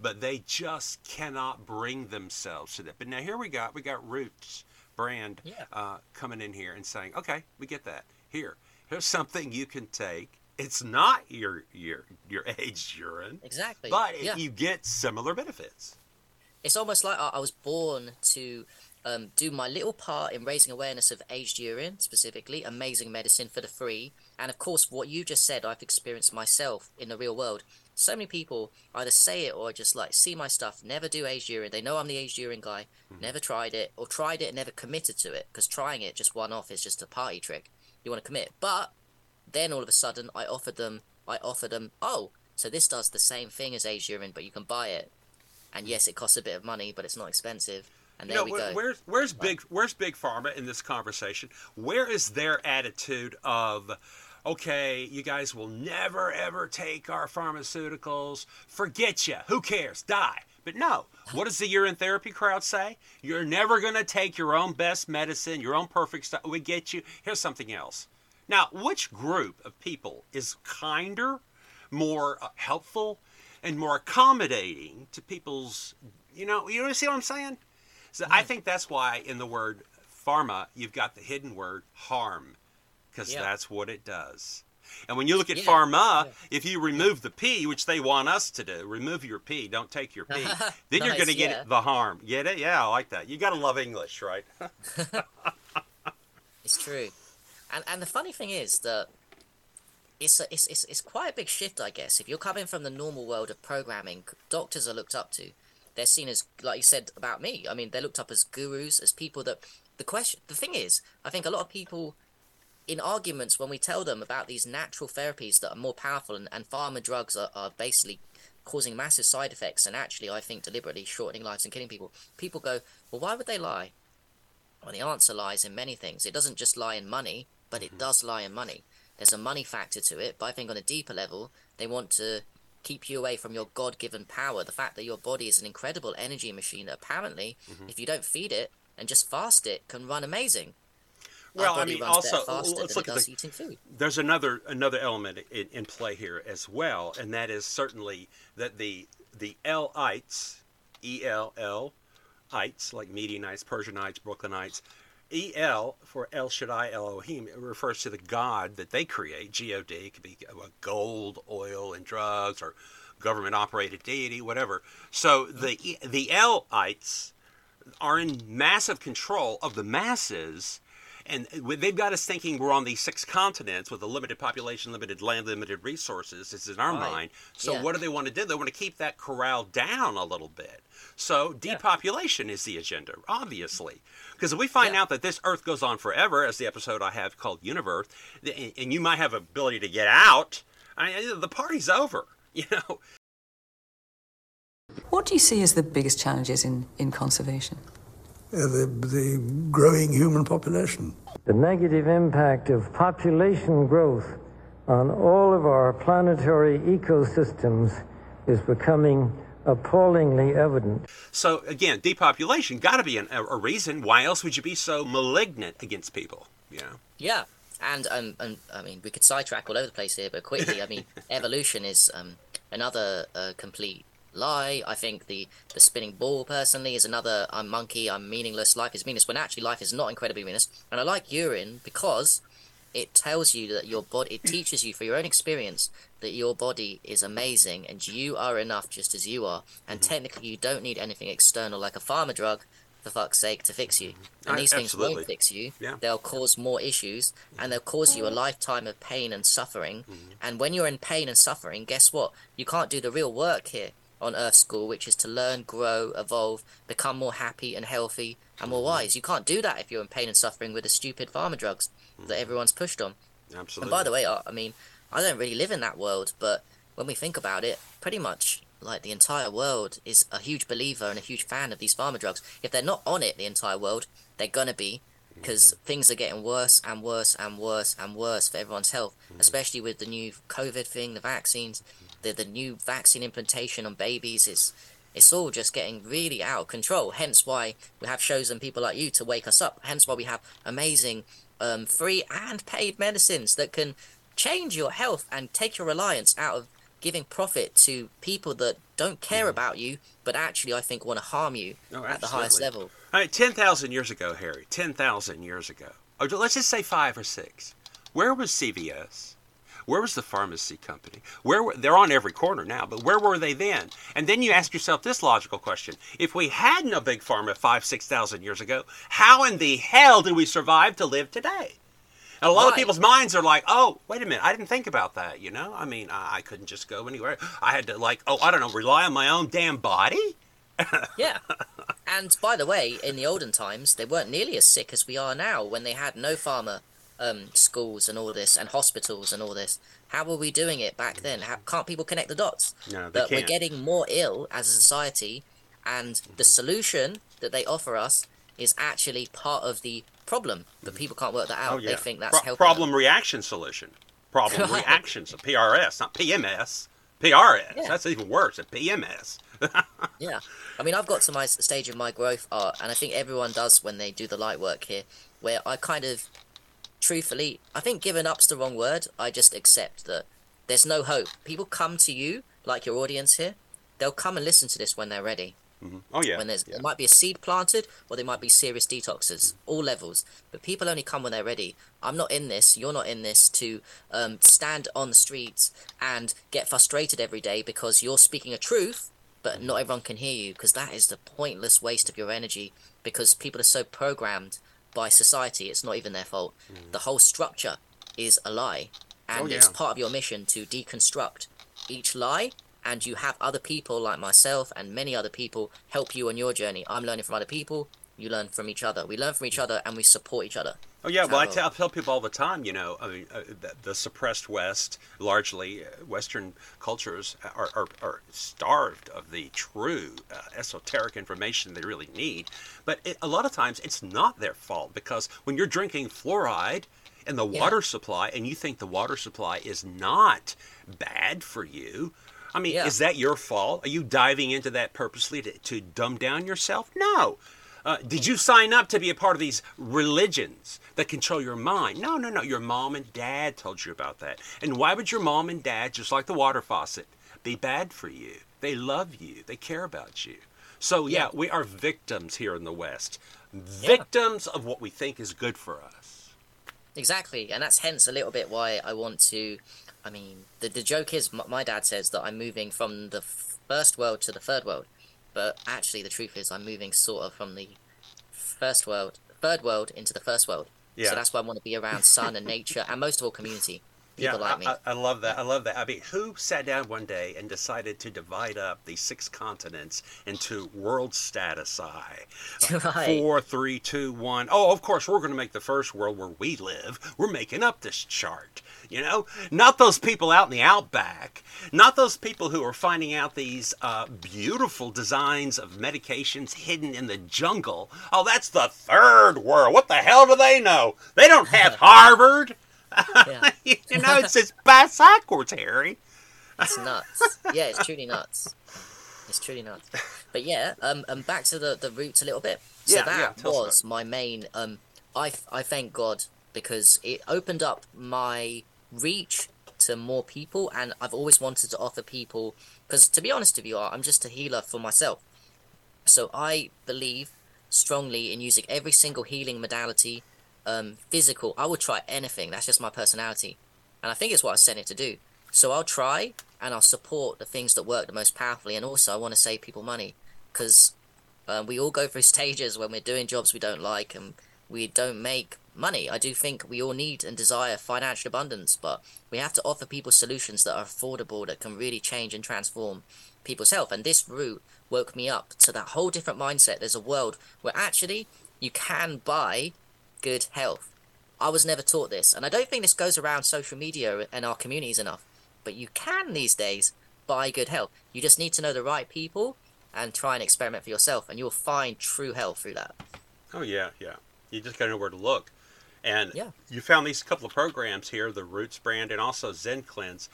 But they just cannot bring themselves to that. But now here we got, we got Roots brand Yeah. uh, coming in here and saying, okay, we get that. Here, here's something you can take. It's not your your your aged urine, Exactly. but yeah. you get similar benefits. it's almost like I, I was born to um, do my little part in raising awareness of aged urine, specifically amazing medicine for the free, and of course what you just said I've experienced myself in the real world. So many people either say it or just like see my stuff, never do aged urine. They know I'm the aged urine guy, never tried it or tried it and never committed to it because trying it just one off is just a party trick. You want to commit, but then all of a sudden I offered them, I offered them, oh, so this does the same thing as aged urine, but you can buy it. And yes, it costs a bit of money, but it's not expensive. And You know, we where- go. where's where's big where's big pharma in this conversation? Where is their attitude of, okay, you guys will never ever take our pharmaceuticals. Forget you. Who cares? Die. But no. What does the urine therapy crowd say? You're never going to take your own best medicine, your own perfect stuff. We get you. Here's something else. Now, which group of people is kinder, more uh, helpful and more accommodating to people's. You know, you know, see what I'm saying? So I think that's why in the word pharma you've got the hidden word harm, because Yeah. that's what it does. And when you look at Yeah. pharma, if you remove the P, which they want us to do, remove your P, don't take your P, then you're going to get yeah. the harm. Get it? Yeah, I like that. You got to love English, right? It's true, and and the funny thing is that it's a, it's, it's it's quite a big shift, I guess. If you're coming from the normal world of programming, doctors are looked up to. They're seen as, like you said about me. I mean, they're looked up as gurus, as people that. The question, the thing is, I think a lot of people, in arguments, when we tell them about these natural therapies that are more powerful and, and pharma drugs are, are basically causing massive side effects and actually, I think, deliberately shortening lives and killing people, people go, well, why would they lie? Well, the answer lies in many things. It doesn't just lie in money, but it mm-hmm. does lie in money. There's a money factor to it, but I think on a deeper level, they want to keep you away from your God given power. The fact that your body is an incredible energy machine that apparently, mm-hmm. if you don't feed it and just fast it, can run amazing. Well, I mean, also, let's look at the, eating food. there's another another element in, in play here as well, and that is certainly that the the Elites, E L L, ites like Medianites, Persianites, Brooklynites, E L for El Shaddai Elohim it refers to the God that they create. G O D it could be gold, oil, and drugs, or government operated deity, whatever. So the the Elites are in massive control of the masses and they've got us thinking we're on these six continents with a limited population, limited land, limited resources. It's in our Right. mind. So Yeah. what do they want to do? They want to keep that corral down a little bit. So depopulation is the agenda, obviously. Because if we find Yeah. out that this Earth goes on forever, as the episode I have called Universe, and you might have ability to get out, I mean, the party's over. You know, What do you see as the biggest challenges in, in conservation? uh, the, the growing human population. The negative impact of population growth on all of our planetary ecosystems is becoming appallingly evident. So again, depopulation got to be an, a, a reason. Why else would you be so malignant against people? You know. Yeah, and um, and I mean we could sidetrack all over the place here, but quickly, I mean evolution is um another uh, complete lie. I think the the spinning ball personally is another I'm monkey, I'm meaningless. Life is meaningless when actually life is not incredibly meaningless. And I like urine because it tells you that your body it teaches you for your own experience that your body is amazing and you are enough just as you are. And mm-hmm. technically you don't need anything external like a pharma drug for fuck's sake to fix you. Mm-hmm. And I- these things absolutely. won't fix you. Yeah. they'll cause more issues and they'll cause you a lifetime of pain and suffering. Mm-hmm. And when you're in pain and suffering guess what? You can't do the real work here on earth school which is to learn grow evolve become more happy and healthy and more wise. You can't do that if you're in pain and suffering with the stupid pharma drugs that everyone's pushed on Absolutely. and by the way, I, I mean, I don't really live in that world, but when we think about it, pretty much like the entire world is a huge believer and a huge fan of these pharma drugs. If they're not on it, the entire world, they're gonna be, because mm-hmm. things are getting worse and worse and worse and worse for everyone's health, mm-hmm. especially with the new COVID thing, the vaccines, the the new vaccine implantation on babies is. It's all just getting really out of control. Hence why we have shows and people like you to wake us up. Hence why we have amazing um, free and paid medicines that can change your health and take your reliance out of giving profit to people that don't care about you, but actually I think want to harm you Oh, at the highest level. All right, 10,000 years ago, Harry, 10,000 years ago, or let's just say five or six, where was CVS? Where was the pharmacy company? Where were, they're on every corner now, but where were they then? And then you ask yourself this logical question: If we hadn't no big pharma five, six thousand years ago, how in the hell did we survive to live today? And a lot of people's minds are like, "Oh, wait a minute, I didn't think about that." You know, I mean, I, I couldn't just go anywhere. I had to like, oh, I don't know, rely on my own damn body. Yeah. and by the way, in the olden times, they weren't nearly as sick as we are now when they had no pharma um, schools and all this and hospitals and all this. How were we doing it back then? How, can't people connect the dots? No, they that we're getting more ill as a society, and the solution that they offer us is actually part of the problem. But people can't work that out. They think that's Oh, Pro- helping. problem reaction solution. Problem reactions, a PRS, not PMS. PRS. Yeah. That's even worse. A PMS. Yeah, I mean, I've got to my stage of my growth art, and I think everyone does when they do the light work here, where I kind of, truthfully, I think giving up's the wrong word. I just accept that there's no hope. People come to you, like your audience here, they'll come and listen to this when they're ready. Mm-hmm. Oh yeah. When there's yeah. there might be a seed planted, or there might be serious detoxes, mm. all levels. But people only come when they're ready. I'm not in this. You're not in this to um, stand on the streets and get frustrated every day because you're speaking a truth, but mm. not everyone can hear you. Because that is the pointless waste of your energy. Because people are so programmed by society, it's not even their fault. Mm. The whole structure is a lie, and Oh, it's part of your mission to deconstruct each lie and you have other people like myself and many other people help you on your journey. I'm learning from other people. You learn from each other. We learn from each mm. other and we support each other. Oh yeah, well I tell, tell people all the time, you know, I mean, uh, the, the suppressed West, largely uh, Western cultures, are, are, are starved of the true uh, esoteric information they really need. But it, a lot of times it's not their fault because when you're drinking fluoride in the Yeah. water supply and you think the water supply is not bad for you, I mean, Yeah. is that your fault? Are you diving into that purposely to, to dumb down yourself? No. Uh, did you sign up to be a part of these religions that control your mind? No, no, no. Your mom and dad told you about that. And why would your mom and dad, just like the water faucet, be bad for you? They love you, they care about you. So, yeah, Yeah. we are victims here in the West, victims of what we think is good for us. Exactly, and that's hence a little bit why I want to. I mean, the the joke is my, my dad says that I'm moving from the first world to the third world, but actually the truth is I'm moving sort of from the first world, third world into the first world. Yeah. So that's why I want to be around sun and nature, and most of all community. People yeah, like I, me. I, I love that. I love that. I mean, who sat down one day and decided to divide up the six continents into world status I? Right. Four, three, two, one. Oh, of course, we're going to make the first world where we live. We're making up this chart. You know, not those people out in the outback, not those people who are finding out these uh, beautiful designs of medications hidden in the jungle. Oh, that's the third world. What the hell do they know? They don't have Harvard. Yeah. you know, it's just backwards, Harry. It's nuts. Yeah, it's truly nuts. It's truly nuts. But yeah, um, um back to the, the roots a little bit. So Yeah, yeah, that about was my main um I I thank God because it opened up my reach to more people and I've always wanted to offer people because to be honest with you, I'm just a healer for myself. So I believe strongly in using every single healing modality, um, physical. I would try anything. That's just my personality, and I think it's what I sent it to do. So I'll try and I'll support the things that work the most powerfully, and also I want to save people money because uh, we all go through stages when we're doing jobs we don't like and we don't make money. I do think we all need and desire financial abundance, but we have to offer people solutions that are affordable that can really change and transform people's health. And this Root woke me up to that whole different mindset. There's a world where actually you can buy good health. I was never taught this, and I don't think this goes around social media and our communities enough. But you can these days buy good health. You just need to know the right people and try and experiment for yourself, and you'll find true health through that. Oh yeah, yeah. You just got to know where to look. And Yeah. you found these couple of programs here, the Roots brand and also Zencleanz.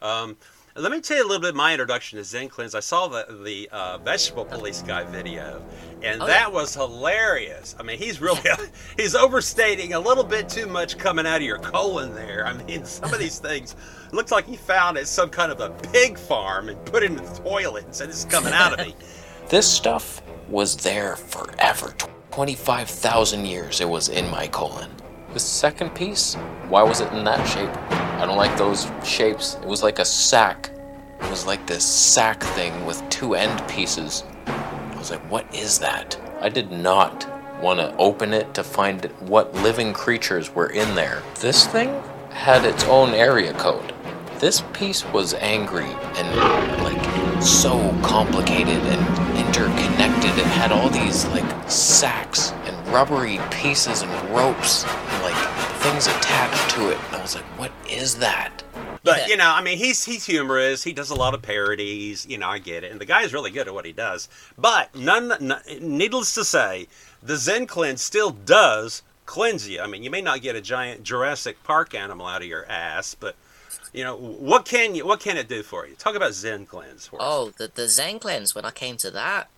Um, let me tell you a little bit of my introduction to Zencleanz. I saw the the uh, vegetable police guy video, and Oh, that yeah. was hilarious. I mean, he's really he's overstating a little bit too much coming out of your colon there. I mean, some of these things looks like he found at some kind of a pig farm and put it in the toilet and said it's coming out of me. This stuff was there forever. 25,000 years it was in my colon. The second piece, why was it in that shape? I don't like those shapes. It was like a sack. It was like this sack thing with two end pieces. I was like, what is that? I did not want to open it to find what living creatures were in there. This thing had its own area code. This piece was angry and like so complicated and interconnected. It had all these like sacks rubbery pieces and ropes and like things attached to it. And I was like, what is that? But you know, I mean, he's he's humorous. He does a lot of parodies. You know, I get it, and the guy's really good at what he does. But none, n needless to say, the Zencleanz still does cleanse you. I mean, you may not get a giant Jurassic Park animal out of your ass, but you know, what can you what can it do for you? Talk about Zencleanz. For. Oh, the the Zencleanz. When I came to that,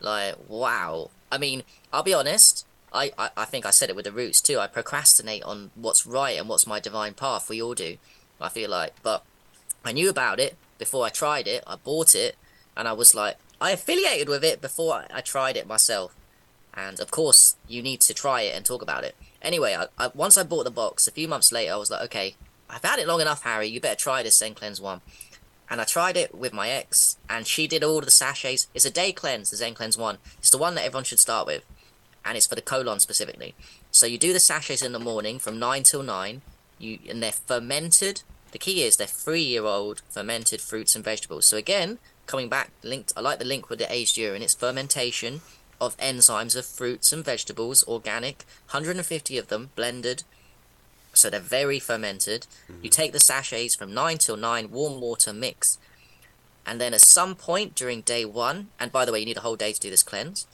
like wow. I mean, I'll be honest. I, I, I think I said it with the roots too. I procrastinate on what's right and what's my divine path. We all do. I feel like, but I knew about it before I tried it. I bought it, and I was like, I affiliated with it before I, I tried it myself. And of course, you need to try it and talk about it. Anyway, I, I, once I bought the box, a few months later, I was like, okay, I've had it long enough, Harry. You better try this Zencleanz one. And I tried it with my ex, and she did all the sachets. It's a day cleanse, the Zencleanz one. It's the one that everyone should start with, and it's for the colon specifically. So you do the sachets in the morning from nine till nine. You and they're fermented. The key is they're three-year-old fermented fruits and vegetables. So again, coming back, linked. I like the link with the aged urine. It's fermentation of enzymes of fruits and vegetables, organic, 150 of them blended. So they're very fermented. You mm-hmm. take the sachets from 9 till 9, warm water mix. And then at some point during day one, and by the way, you need a whole day to do this cleanse.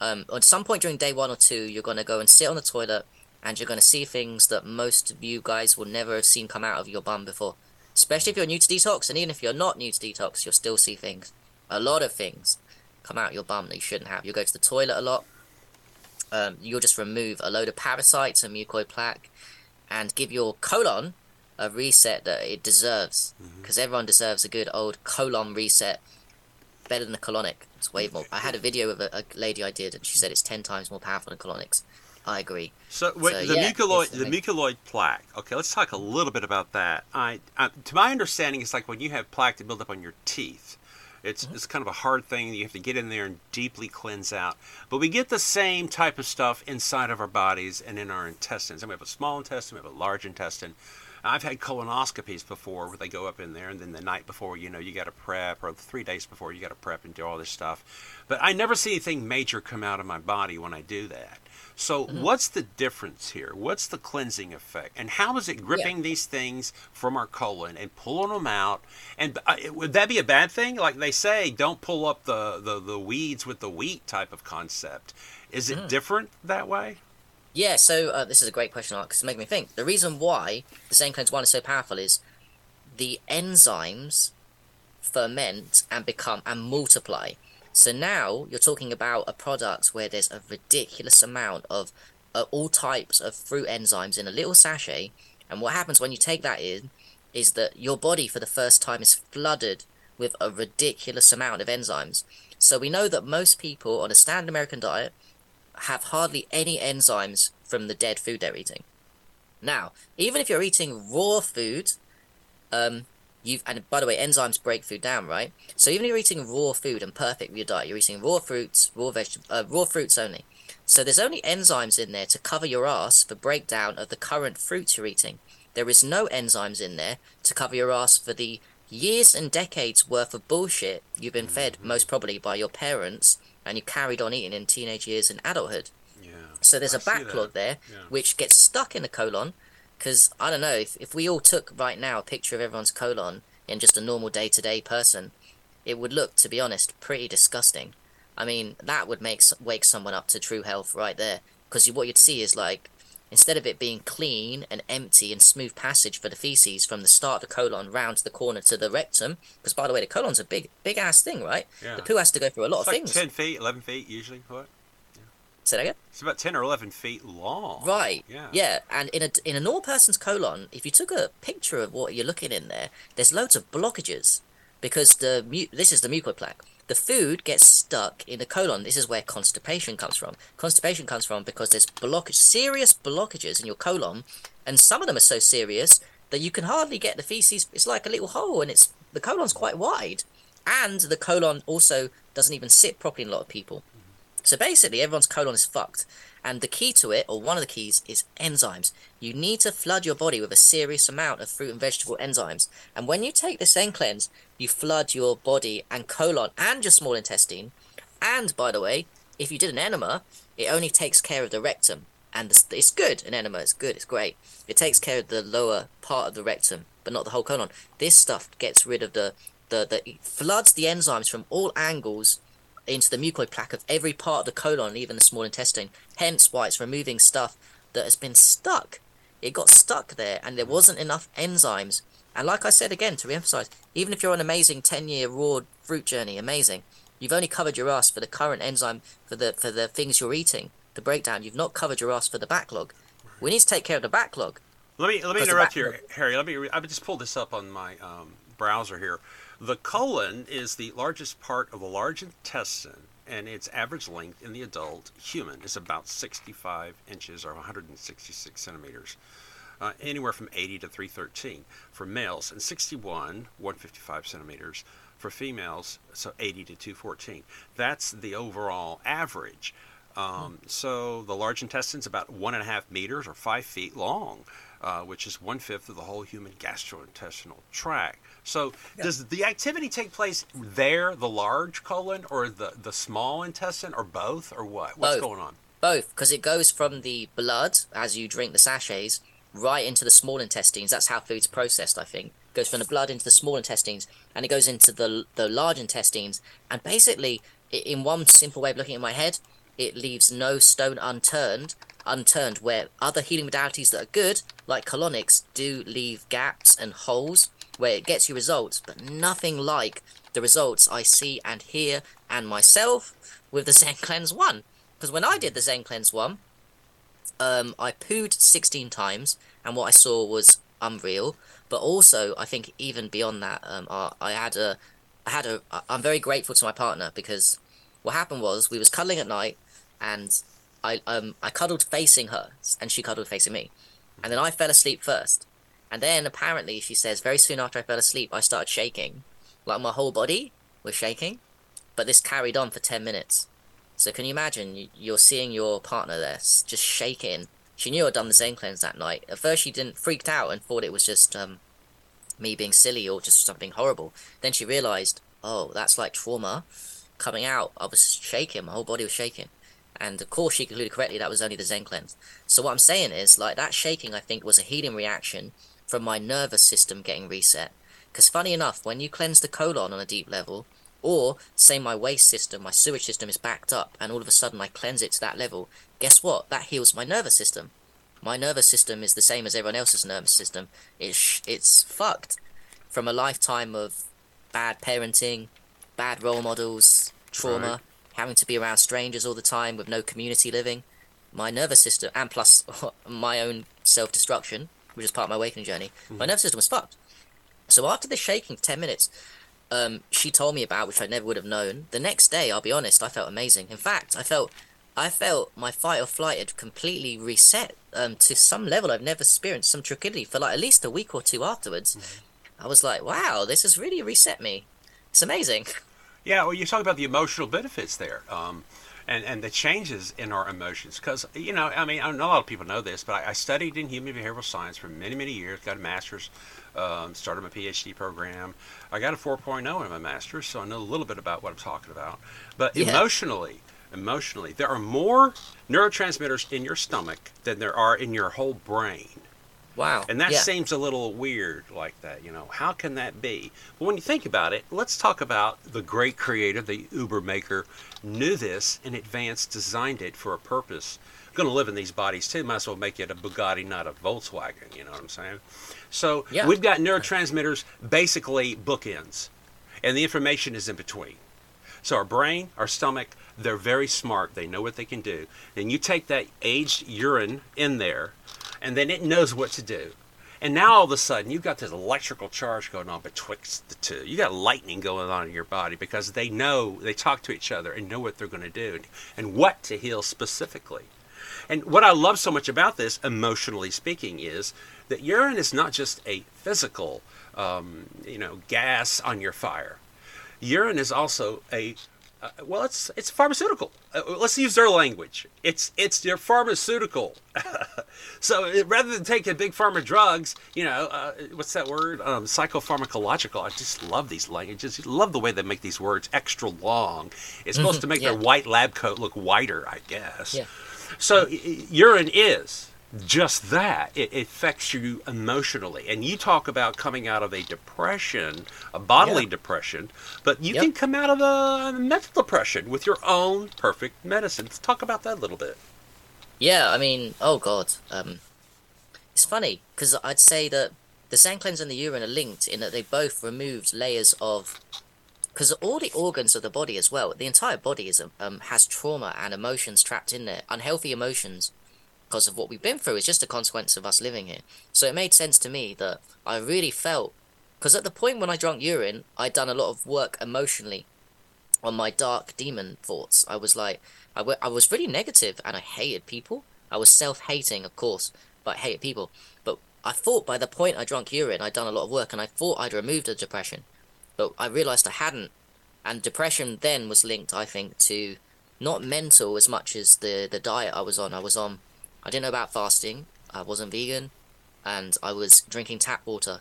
Um, at some point during day one or two, you're going to go and sit on the toilet and you're going to see things that most of you guys will never have seen come out of your bum before. Especially if you're new to detox, and even if you're not new to detox, you'll still see things. A lot of things come out your bum that you shouldn't have. You'll go to the toilet a lot. Um, you'll just remove a load of parasites and mucoid plaque and give your colon a reset that it deserves. Because everyone deserves a good old colon reset. Better than the colonic. It's way more. I had a video of a, a lady I did, and she said it's 10 times more powerful than colonics. I agree. So, wait, So, the yeah, mucoid, the mucoid plaque. Okay, let's talk a little bit about that. I, I, to my understanding, it's like when you have plaque that build up on your teeth. It's Mm-hmm. it's kind of a hard thing. You have to get in there and deeply cleanse out. But we get the same type of stuff inside of our bodies and in our intestines. And we have a small intestine, we have a large intestine. I've had colonoscopies before where they go up in there, and then the night before, you know, you got to prep, or three days before, you got to prep and do all this stuff. But I never see anything major come out of my body when I do that. So, what's the difference here? What's the cleansing effect? And how is it gripping these things from our colon and pulling them out? And uh, would that be a bad thing? Like they say, don't pull up the, the, the weeds with the wheat type of concept. Is it different that way? Yeah, so uh, this is a great question, Mark, because it makes me think. The reason why the Zencleanz 1 is so powerful is the enzymes ferment and become and multiply. So now you're talking about a product where there's a ridiculous amount of uh, all types of fruit enzymes in a little sachet. And what happens when you take that in is that your body for the first time is flooded with a ridiculous amount of enzymes. So we know that most people on a standard American diet have hardly any enzymes from the dead food they're eating. Now, even if you're eating raw food, um, you've and by the way, enzymes break food down, right? So even if you're eating raw food and perfect with your diet, you're eating raw fruits, raw vegetables, uh, raw fruits only. So there's only enzymes in there to cover your ass for breakdown of the current fruits you're eating. There is no enzymes in there to cover your ass for the years and decades worth of bullshit you've been fed, most probably by your parents, and you carried on eating in teenage years and adulthood. Yeah. So there's I a backlog there, Yeah. which gets stuck in the colon. Because I don't know if, if we all took right now a picture of everyone's colon in just a normal day to day person, it would look, to be honest, pretty disgusting. I mean, that would make wake someone up to true health right there. Because what you'd see is like, instead of it being clean and empty and smooth passage for the feces from the start of the colon round to the corner to the rectum, because by the way, the colon's a big, big ass thing, right? Yeah. The poo has to go through a lot It's of like things. 10 feet, 11 feet usually. What? Say that again? It's about 10 or 11 feet long. Right. Yeah. Yeah. And in a in a normal person's colon, if you took a picture of what you're looking in there, there's loads of blockages because the mu- this is the mucoid plaque. The food gets stuck in the colon. This is where constipation comes from. Constipation comes from because there's blockage, serious blockages in your colon, and some of them are so serious that you can hardly get the feces. It's like a little hole, and it's the colon's quite wide, and the colon also doesn't even sit properly in a lot of people. So basically, everyone's colon is fucked. And the key to it, or one of the keys, is enzymes. You need to flood your body with a serious amount of fruit and vegetable enzymes. And when you take this Zencleanz, you flood your body and colon and your small intestine. And by the way, if you did an enema, it only takes care of the rectum. And it's- good, an enema, it's good, it's great. It takes care of the lower part of the rectum, but not the whole colon. This stuff gets rid of the, the, the floods the enzymes from all angles into the mucoid plaque of every part of the colon even the small intestine. Hence why it's removing stuff that has been stuck. It got stuck there and there wasn't enough enzymes. And like I said again, to re-emphasize, even if you're on an amazing 10-year raw fruit journey, amazing, you've only covered your ass for the current enzyme for the for the things you're eating, the breakdown. You've not covered your ass for the backlog. We need to take care of the backlog. Let me let me interrupt you, Harry. Let me. Re- I just pulled this up on my um, browser here. The colon is the largest part of the large intestine, and its average length in the adult human is about 65 inches or 166 centimeters. Uh, anywhere from 80 to 313 for males, and 61, 155 centimeters for females, so 80 to 214. That's the overall average. Um, so the large intestine is about one and a half meters or five feet long, uh, which is one fifth of the whole human gastrointestinal tract. So does the activity take place there, the large colon, or the, the small intestine, or both, or what? What's Both. going on? Both, because it goes from the blood as you drink the sachets right into the small intestines. That's how food's processed, I think. Goes from the blood into the small intestines, and it goes into the the large intestines. And basically, in one simple way of looking at my head, it leaves no stone unturned. Unturned, where other healing modalities that are good, like colonics, do leave gaps and holes where it gets you results, but nothing like the results I see and hear and myself with the Zencleanz 1. Because when I did the Zencleanz 1, um, I pooed 16 times, and what I saw was unreal. But also, I think even beyond that, um, I, I had a, I had a, I'm very grateful to my partner because what happened was we was cuddling at night, and I, um, I cuddled facing her, and she cuddled facing me, and then I fell asleep first, and then apparently she says very soon after I fell asleep, I started shaking, like my whole body was shaking, but this carried on for 10 minutes. So can you imagine you- you're seeing your partner there just shaking? She knew I'd done the Zencleanz that night. At first, she didn't freaked out and thought it was just um, me being silly or just something horrible. Then she realized, oh, that's like trauma coming out. I was shaking, my whole body was shaking. And of course, she concluded correctly that was only the Zencleanz. So what I'm saying is, like that shaking, I think was a healing reaction from my nervous system getting reset. Because funny enough, when you cleanse the colon on a deep level, or say my waste system, my sewage system is backed up, and all of a sudden I cleanse it to that level, guess what? That heals my nervous system. My nervous system is the same as everyone else's nervous system. It's it's fucked from a lifetime of bad parenting, bad role models, trauma, Right. having to be around strangers all the time with no community living. My nervous system, and plus my own self destruction, which is part of my awakening journey, my nervous system was fucked. So after the shaking for 10 minutes, um, she told me about, which I never would have known. The next day, I'll be honest, I felt amazing. In fact, I felt, I felt my fight or flight had completely reset um, to some level I've never experienced, some tranquility for like at least a week or two afterwards. I was like, wow, this has really reset me. It's amazing. Yeah, well, you talk about the emotional benefits there, um, and and the changes in our emotions. Because you know, I mean, I know a lot of people know this, but I, I studied in human behavioral science for many, many years. Got a master's, um, started my PhD program. I got a 4.0 in my master's, so I know a little bit about what I'm talking about. But Yeah. emotionally, emotionally, there are more neurotransmitters in your stomach than there are in your whole brain. Wow. And that yeah. seems a little weird like that, you know. How can that be? But when you think about it, let's talk about the great creator, the Uber maker, knew this in advance, designed it for a purpose. Going to live in these bodies too. Might as well make it a Bugatti, not a Volkswagen. You know what I'm saying? So Yeah. we've got neurotransmitters, basically bookends, and the information is in between. So our brain, our stomach, they're very smart. They know what they can do. And you take that aged urine in there, and then it knows what to do. And now all of a sudden you've got this electrical charge going on betwixt the two. You got lightning going on in your body because they know they talk to each other and know what they're going to do and, what to heal specifically. And what I love so much about this, emotionally speaking, is that urine is not just a physical, um, you know, gas on your fire urine is also a uh, well it's it's pharmaceutical. Uh, let's use their language. It's it's your pharmaceutical. So it, rather than taking big pharma drugs you know uh, what's that word? Um, psychopharmacological. I just love these languages. Love the way they make these words extra long. It's supposed to make yeah. their white lab coat look whiter i guess. Yeah. so urine is just that. It, affects you emotionally. And you talk about coming out of a depression, a bodily Yeah. depression, but you Yep. can come out of a mental depression with your own perfect medicine. Let's talk about that a little bit. Yeah, I mean, oh god, um, it's funny because I'd say that the Zencleanz and the urine are linked in that they both removed layers of, because all the organs of the body as well, the entire body is um has trauma and emotions trapped in there, unhealthy emotions, because of what we've been through. It's just a consequence of us living here. So it made sense to me that I really felt Because at the point when I drank urine, I'd done a lot of work emotionally on my dark demon thoughts. I was like, I, w- I was really negative and I hated people. I was self hating, of course, but I hated people. But I thought by the point I drank urine, I'd done a lot of work and I thought I'd removed the depression. But I realized I hadn't. And depression then was linked, I think, to not mental as much as the, the diet I was on. I was on, I didn't know about fasting, I wasn't vegan, and I was drinking tap water.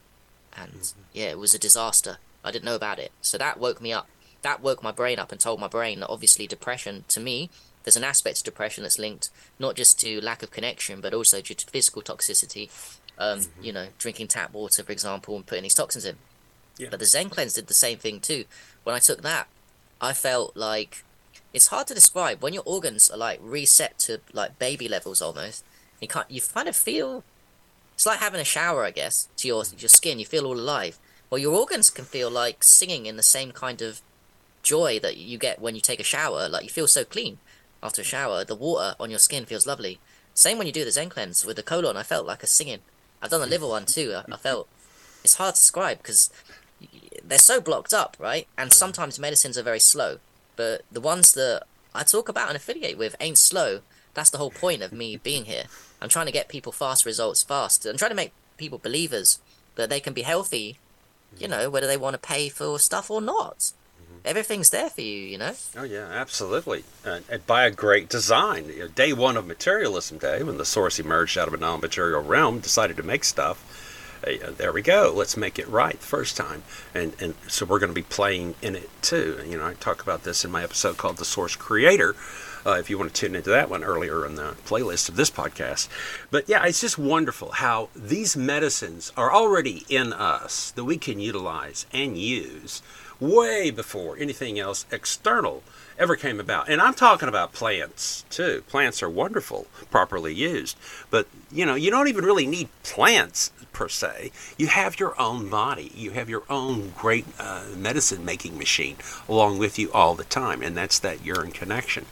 And mm-hmm. yeah, it was a disaster. I didn't know about it. So that woke me up. That woke my brain up and told my brain that obviously depression, to me, there's an aspect of depression that's linked not just to lack of connection, but also due to physical toxicity. Um, mm-hmm. You know, drinking tap water, for example, and putting these toxins in. Yeah. But the Zencleanz did the same thing too. When I took that, I felt like it's hard to describe when your organs are like reset to like baby levels almost. You can't. You kind of feel. It's like having a shower, I guess, to your your skin. You feel all alive. Well, your organs can feel like singing in the same kind of joy that you get when you take a shower. Like you feel so clean after a shower. The water on your skin feels lovely. Same when you do the Zencleanz with the colon. I felt like a singing. I've done the liver one too. I, I felt. It's hard to describe because they're so blocked up, right? And mm. sometimes medicines are very slow. But the ones that I talk about and affiliate with ain't slow. That's the whole point of me being here. I'm trying to get people fast results fast. I'm trying to make people believers that they can be healthy, you know, whether they want to pay for stuff or not. Everything's there for you, you know? Oh, yeah, absolutely. Uh, and by a great design. Day one of materialism day, when the source emerged out of a non material realm, decided to make stuff uh, there we go. Let's make it right the first time. And and so we're going to be playing in it too. You know, I talk about this in my episode called The Source Creator. Uh, if you want to tune into that one earlier in the playlist of this podcast. But yeah, it's just wonderful how these medicines are already in us that we can utilize and use way before anything else external ever came about. And I'm talking about plants too. Plants are wonderful, properly used. But you know, you don't even really need plants per se. You have your own body. You have your own great uh, medicine making machine along with you all the time, and that's that urine connection.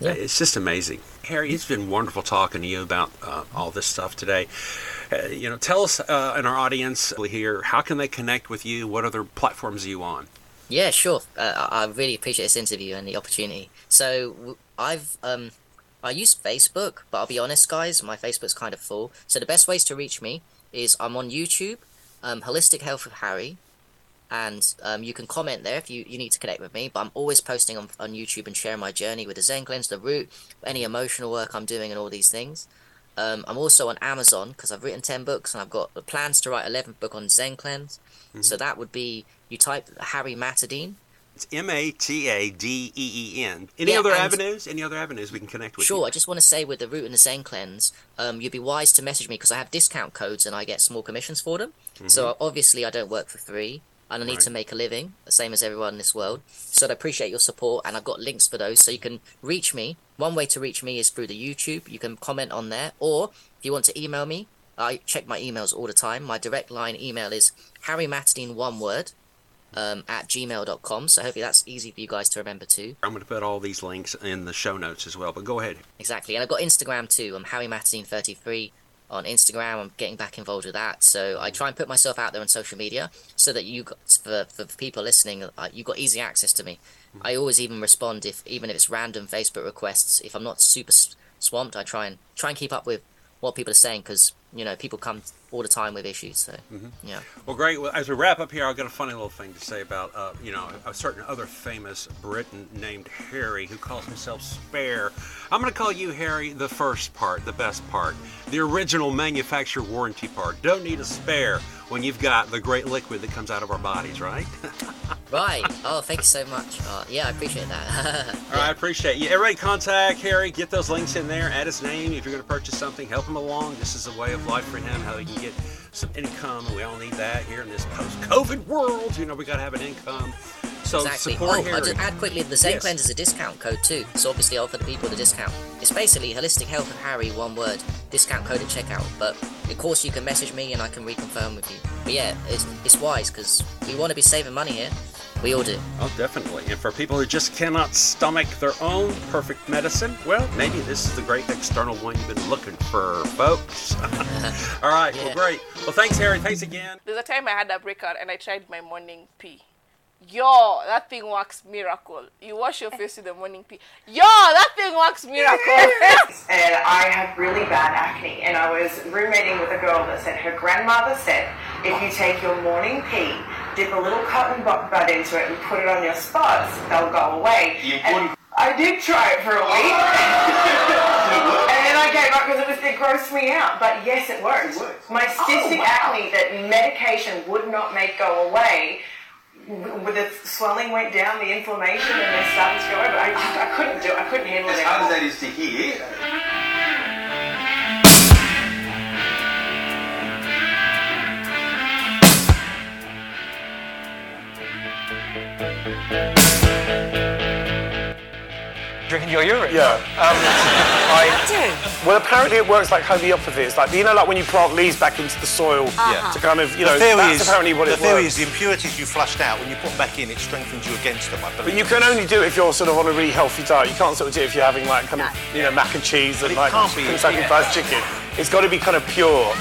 Yeah. It's just amazing. Harry, it's been wonderful talking to you about uh, all this stuff today. Uh, you know, tell us uh, and our audience here how can they connect with you? What other platforms are you on? Yeah, sure. Uh, I really appreciate this interview and the opportunity. So I've um, I use Facebook, but I'll be honest, guys, my Facebook's kind of full. So the best ways to reach me is I'm on YouTube, um, Holistic Health with Harry, and um, you can comment there if you, you need to connect with me. But I'm always posting on, on YouTube and sharing my journey with the Zencleanz, the root, any emotional work I'm doing, and all these things. Um, I'm also on Amazon because I've written 10 books and I've got plans to write 11th book on Zencleanz. Mm-hmm. So that would be you type Harry Matadeen it's M A T A D E E N. Any yeah, other avenues? Any other avenues we can connect with? Sure. You? I just want to say with the root and the Zencleanz, um, you'd be wise to message me because I have discount codes and I get small commissions for them. Mm-hmm. So obviously I don't work for free and I need right. to make a living, the same as everyone in this world. So I'd appreciate your support, and I've got links for those, so you can reach me. One way to reach me is through the YouTube. You can comment on there, or if you want to email me, I check my emails all the time. My direct line email is harrymatadeen one word um, at gmail.com. So hopefully that's easy for you guys to remember too. I'm going to put all these links in the show notes as well, but go ahead. Exactly. And I've got Instagram too. I'm Harry Matadeen 33 on Instagram. I'm getting back involved with that. So I try and put myself out there on social media so that you got, for, for people listening, uh, you got easy access to me. I always even respond if even if it's random Facebook requests. If I'm not super swamped, I try and try and keep up with what people are saying because you know people come all the time with issues. So mm-hmm. yeah. Well, great. Well, as we wrap up here, I've got a funny little thing to say about uh, you know a certain other famous Briton named Harry who calls himself Spare. I'm going to call you Harry the first part, the best part, the original manufacturer warranty part. Don't need a spare when you've got the great liquid that comes out of our bodies, right? right. Oh, thank you so much. Uh, yeah, I appreciate that. yeah. All right, I appreciate you. Everybody contact Harry. Get those links in there. Add his name if you're going to purchase something. Help him along. This is a way of life for him, how he get some income. We all need that here in this post-COVID world. You know, we got to have an income. So exactly. Oh, I'll just add quickly, the Zen yes. Cleanse is a discount code too. So obviously offer the people the discount. It's basically Holistic Health of Harry, one word, discount code at checkout. But of course you can message me and I can reconfirm with you. But yeah, it's, it's wise because we want to be saving money here. We all do. Oh, definitely. And for people who just cannot stomach their own perfect medicine, well, maybe this is the great external one you've been looking for, folks. All right. Well, great. Well, thanks, Harry. Thanks again. There's a time I had a breakout and I tried my morning pee. Yo, that thing works miracle. You wash your face with the morning pee. Yo, that thing works miracle. and I had really bad acne. And I was roommating with a girl that said her grandmother said, if you take your morning pee, dip a little cotton bud into it, and put it on your spots, they'll go away. And I did try it for a week. and then I gave up because it, was, it grossed me out. But yes, it worked. My oh, cystic acne that medication would not make go away with the swelling went down, the inflammation, and then started to go over. I, I couldn't do it. I couldn't handle it. As hard as that is to hear, Drinking your urine? Yeah. Um, I, well, apparently it works like homeopathy. It's like, you know, like when you plant leaves back into the soil Yeah. to kind of, you know, the theory that's is, apparently what the it theory works. is the impurities you flushed out when you put them back in, it strengthens you against them. I believe. But you can only do it if you're sort of on a really healthy diet. You can't sort of do it if you're having like kind of, you know, mac and cheese and like can't be, Kentucky yeah. Fried Chicken. It's got to be kind of pure.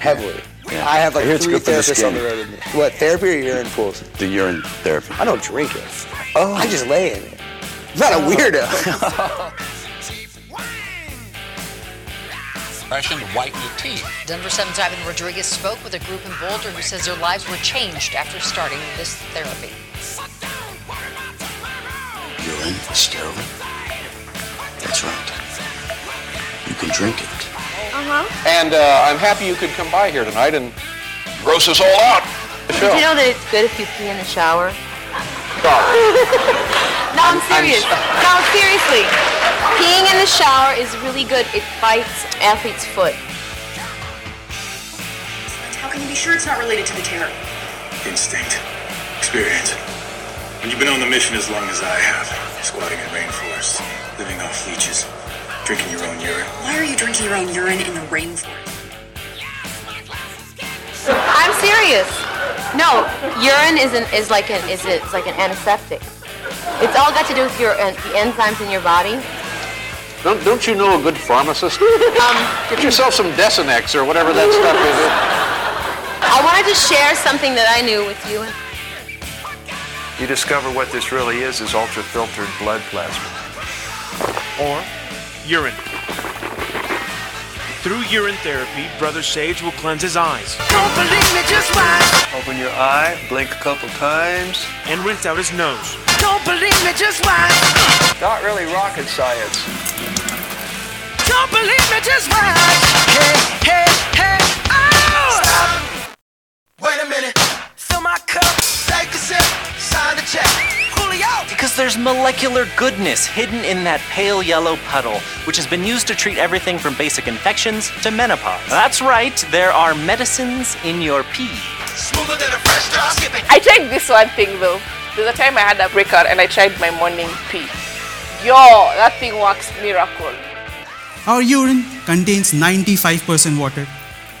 Heavily. I have like I hear it's three good for the therapists on the road with me. What, therapy or urine pools? The urine therapy. I don't drink it. Oh. I just lay in it. I'm not a oh. weirdo. Expression to whiten your teeth. Denver 7's Ivan Rodriguez spoke with a group in Boulder who says their lives were changed after starting this therapy. Urine is sterile. That's right. You can drink it. Uh-huh. And uh, I'm happy you could come by here tonight and gross us all out. Did you know that it's good if you pee in the shower? no, I'm serious. No, seriously. Peeing in the shower is really good. It fights athlete's foot. How can you be sure it's not related to the terror? Instinct. Experience. When you've been on the mission as long as I have, squatting in rainforests, living off leeches, drinking your own urine. Why are you drinking your own urine in the rainforest? I'm serious. No, urine is an is like an is it's like an antiseptic. It's all got to do with your uh, the enzymes in your body. Don't, don't you know a good pharmacist? Um, Get yourself some Desenex or whatever that stuff is. I wanted to share something that I knew with you. You discover what this really is is ultra-filtered blood plasma. Or urine. Through urine therapy, Brother Sage will cleanse his eyes. Don't believe me, just watch. Open your eye, blink a couple times. And rinse out his nose. Don't believe me, just watch. Not really rocket science. Don't believe me, just watch. Hey, hey, hey, oh! Stop. Wait a minute. Fill my cup. Take a sip. Sign the check. Julio. Because there's molecular goodness hidden in that pale yellow puddle, which has been used to treat everything from basic infections to menopause. That's right, there are medicines in your pee. Smoother than a fresh drop. Skip it. I tried this one thing though. There's a time I had a breakout and I tried my morning pee. Yo, that thing works miracle. Our urine contains 95% water,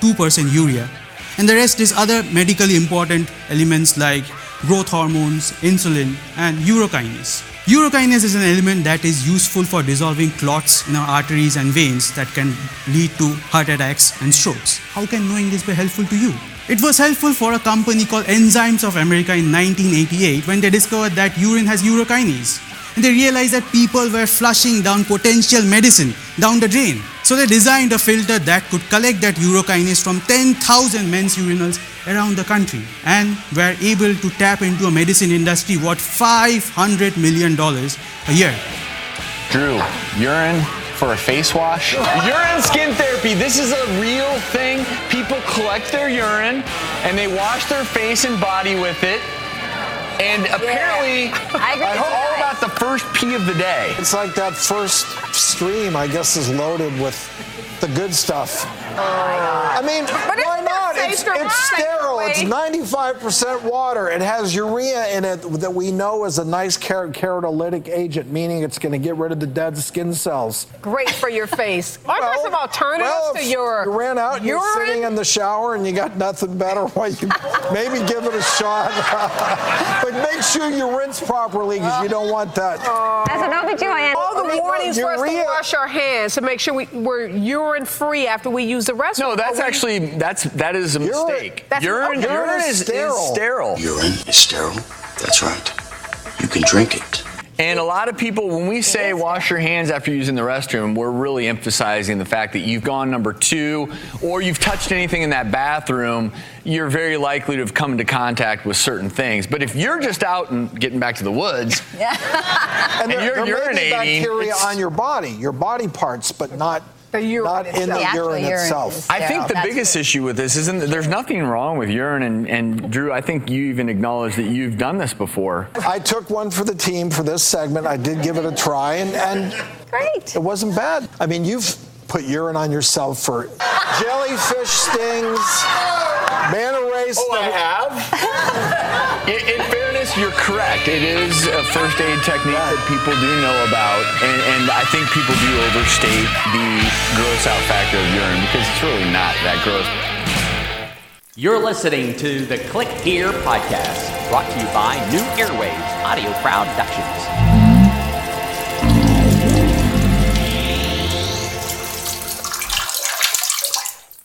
2% urea, and the rest is other medically important elements like growth hormones, insulin, and urokinase. Urokinase is an element that is useful for dissolving clots in our arteries and veins that can lead to heart attacks and strokes. How can knowing this be helpful to you? It was helpful for a company called Enzymes of America in 1988 when they discovered that urine has urokinase. And they realized that people were flushing down potential medicine down the drain. So they designed a filter that could collect that urokinase from 10,000 men's urinals around the country and were able to tap into a medicine industry worth $500 million a year. Drew, urine for a face wash? Urine skin therapy. This is a real thing. People collect their urine and they wash their face and body with it. And apparently, I agree it's with all about the first pee of the day. It's like that first stream, I guess, is loaded with the good stuff. Oh I mean, why not? It's, it's sterile. It's 95% water. It has urea in it that we know is a nice ker- keratolytic agent, meaning it's going to get rid of the dead skin cells. Great for your face. Aren't there some alternatives Well, to your you ran out and you're sitting in the shower and you got nothing better, why you maybe give it a shot. but make sure you rinse properly because you don't want that. As an OBGYN, all the Okay, warnings for us to wash our hands to make sure we, we're urine free after we use the restroom. No, that's actually that's that is a mistake. That's- urine, okay. urine is, is sterile. Urine is sterile. That's right. You can drink it. And a lot of people, when we say wash your hands after using the restroom, we're really emphasizing the fact that you've gone number two or you've touched anything in that bathroom, you're very likely to have come into contact with certain things. But if you're just out and getting back to the woods, And there, you're there may be urinating, bacteria on your body, your body parts, but not, not in the, The urine, urine itself. I think the biggest issue with this isn't that there's nothing wrong with urine, and, and Drew, I think you even acknowledge that you've done this before. I took one for the team for this segment. I did give it a try, and, and great. It wasn't bad. I mean, you've put urine on yourself for jellyfish stings, manta rays. Oh, I have. in, in fairness, you're correct. It is a first aid technique that people do know about, and, and I think people do overstate the gross out factor of urine because it's really not that gross. You're listening to the Click Hear podcast, brought to you by New Airwaves Audio Productions.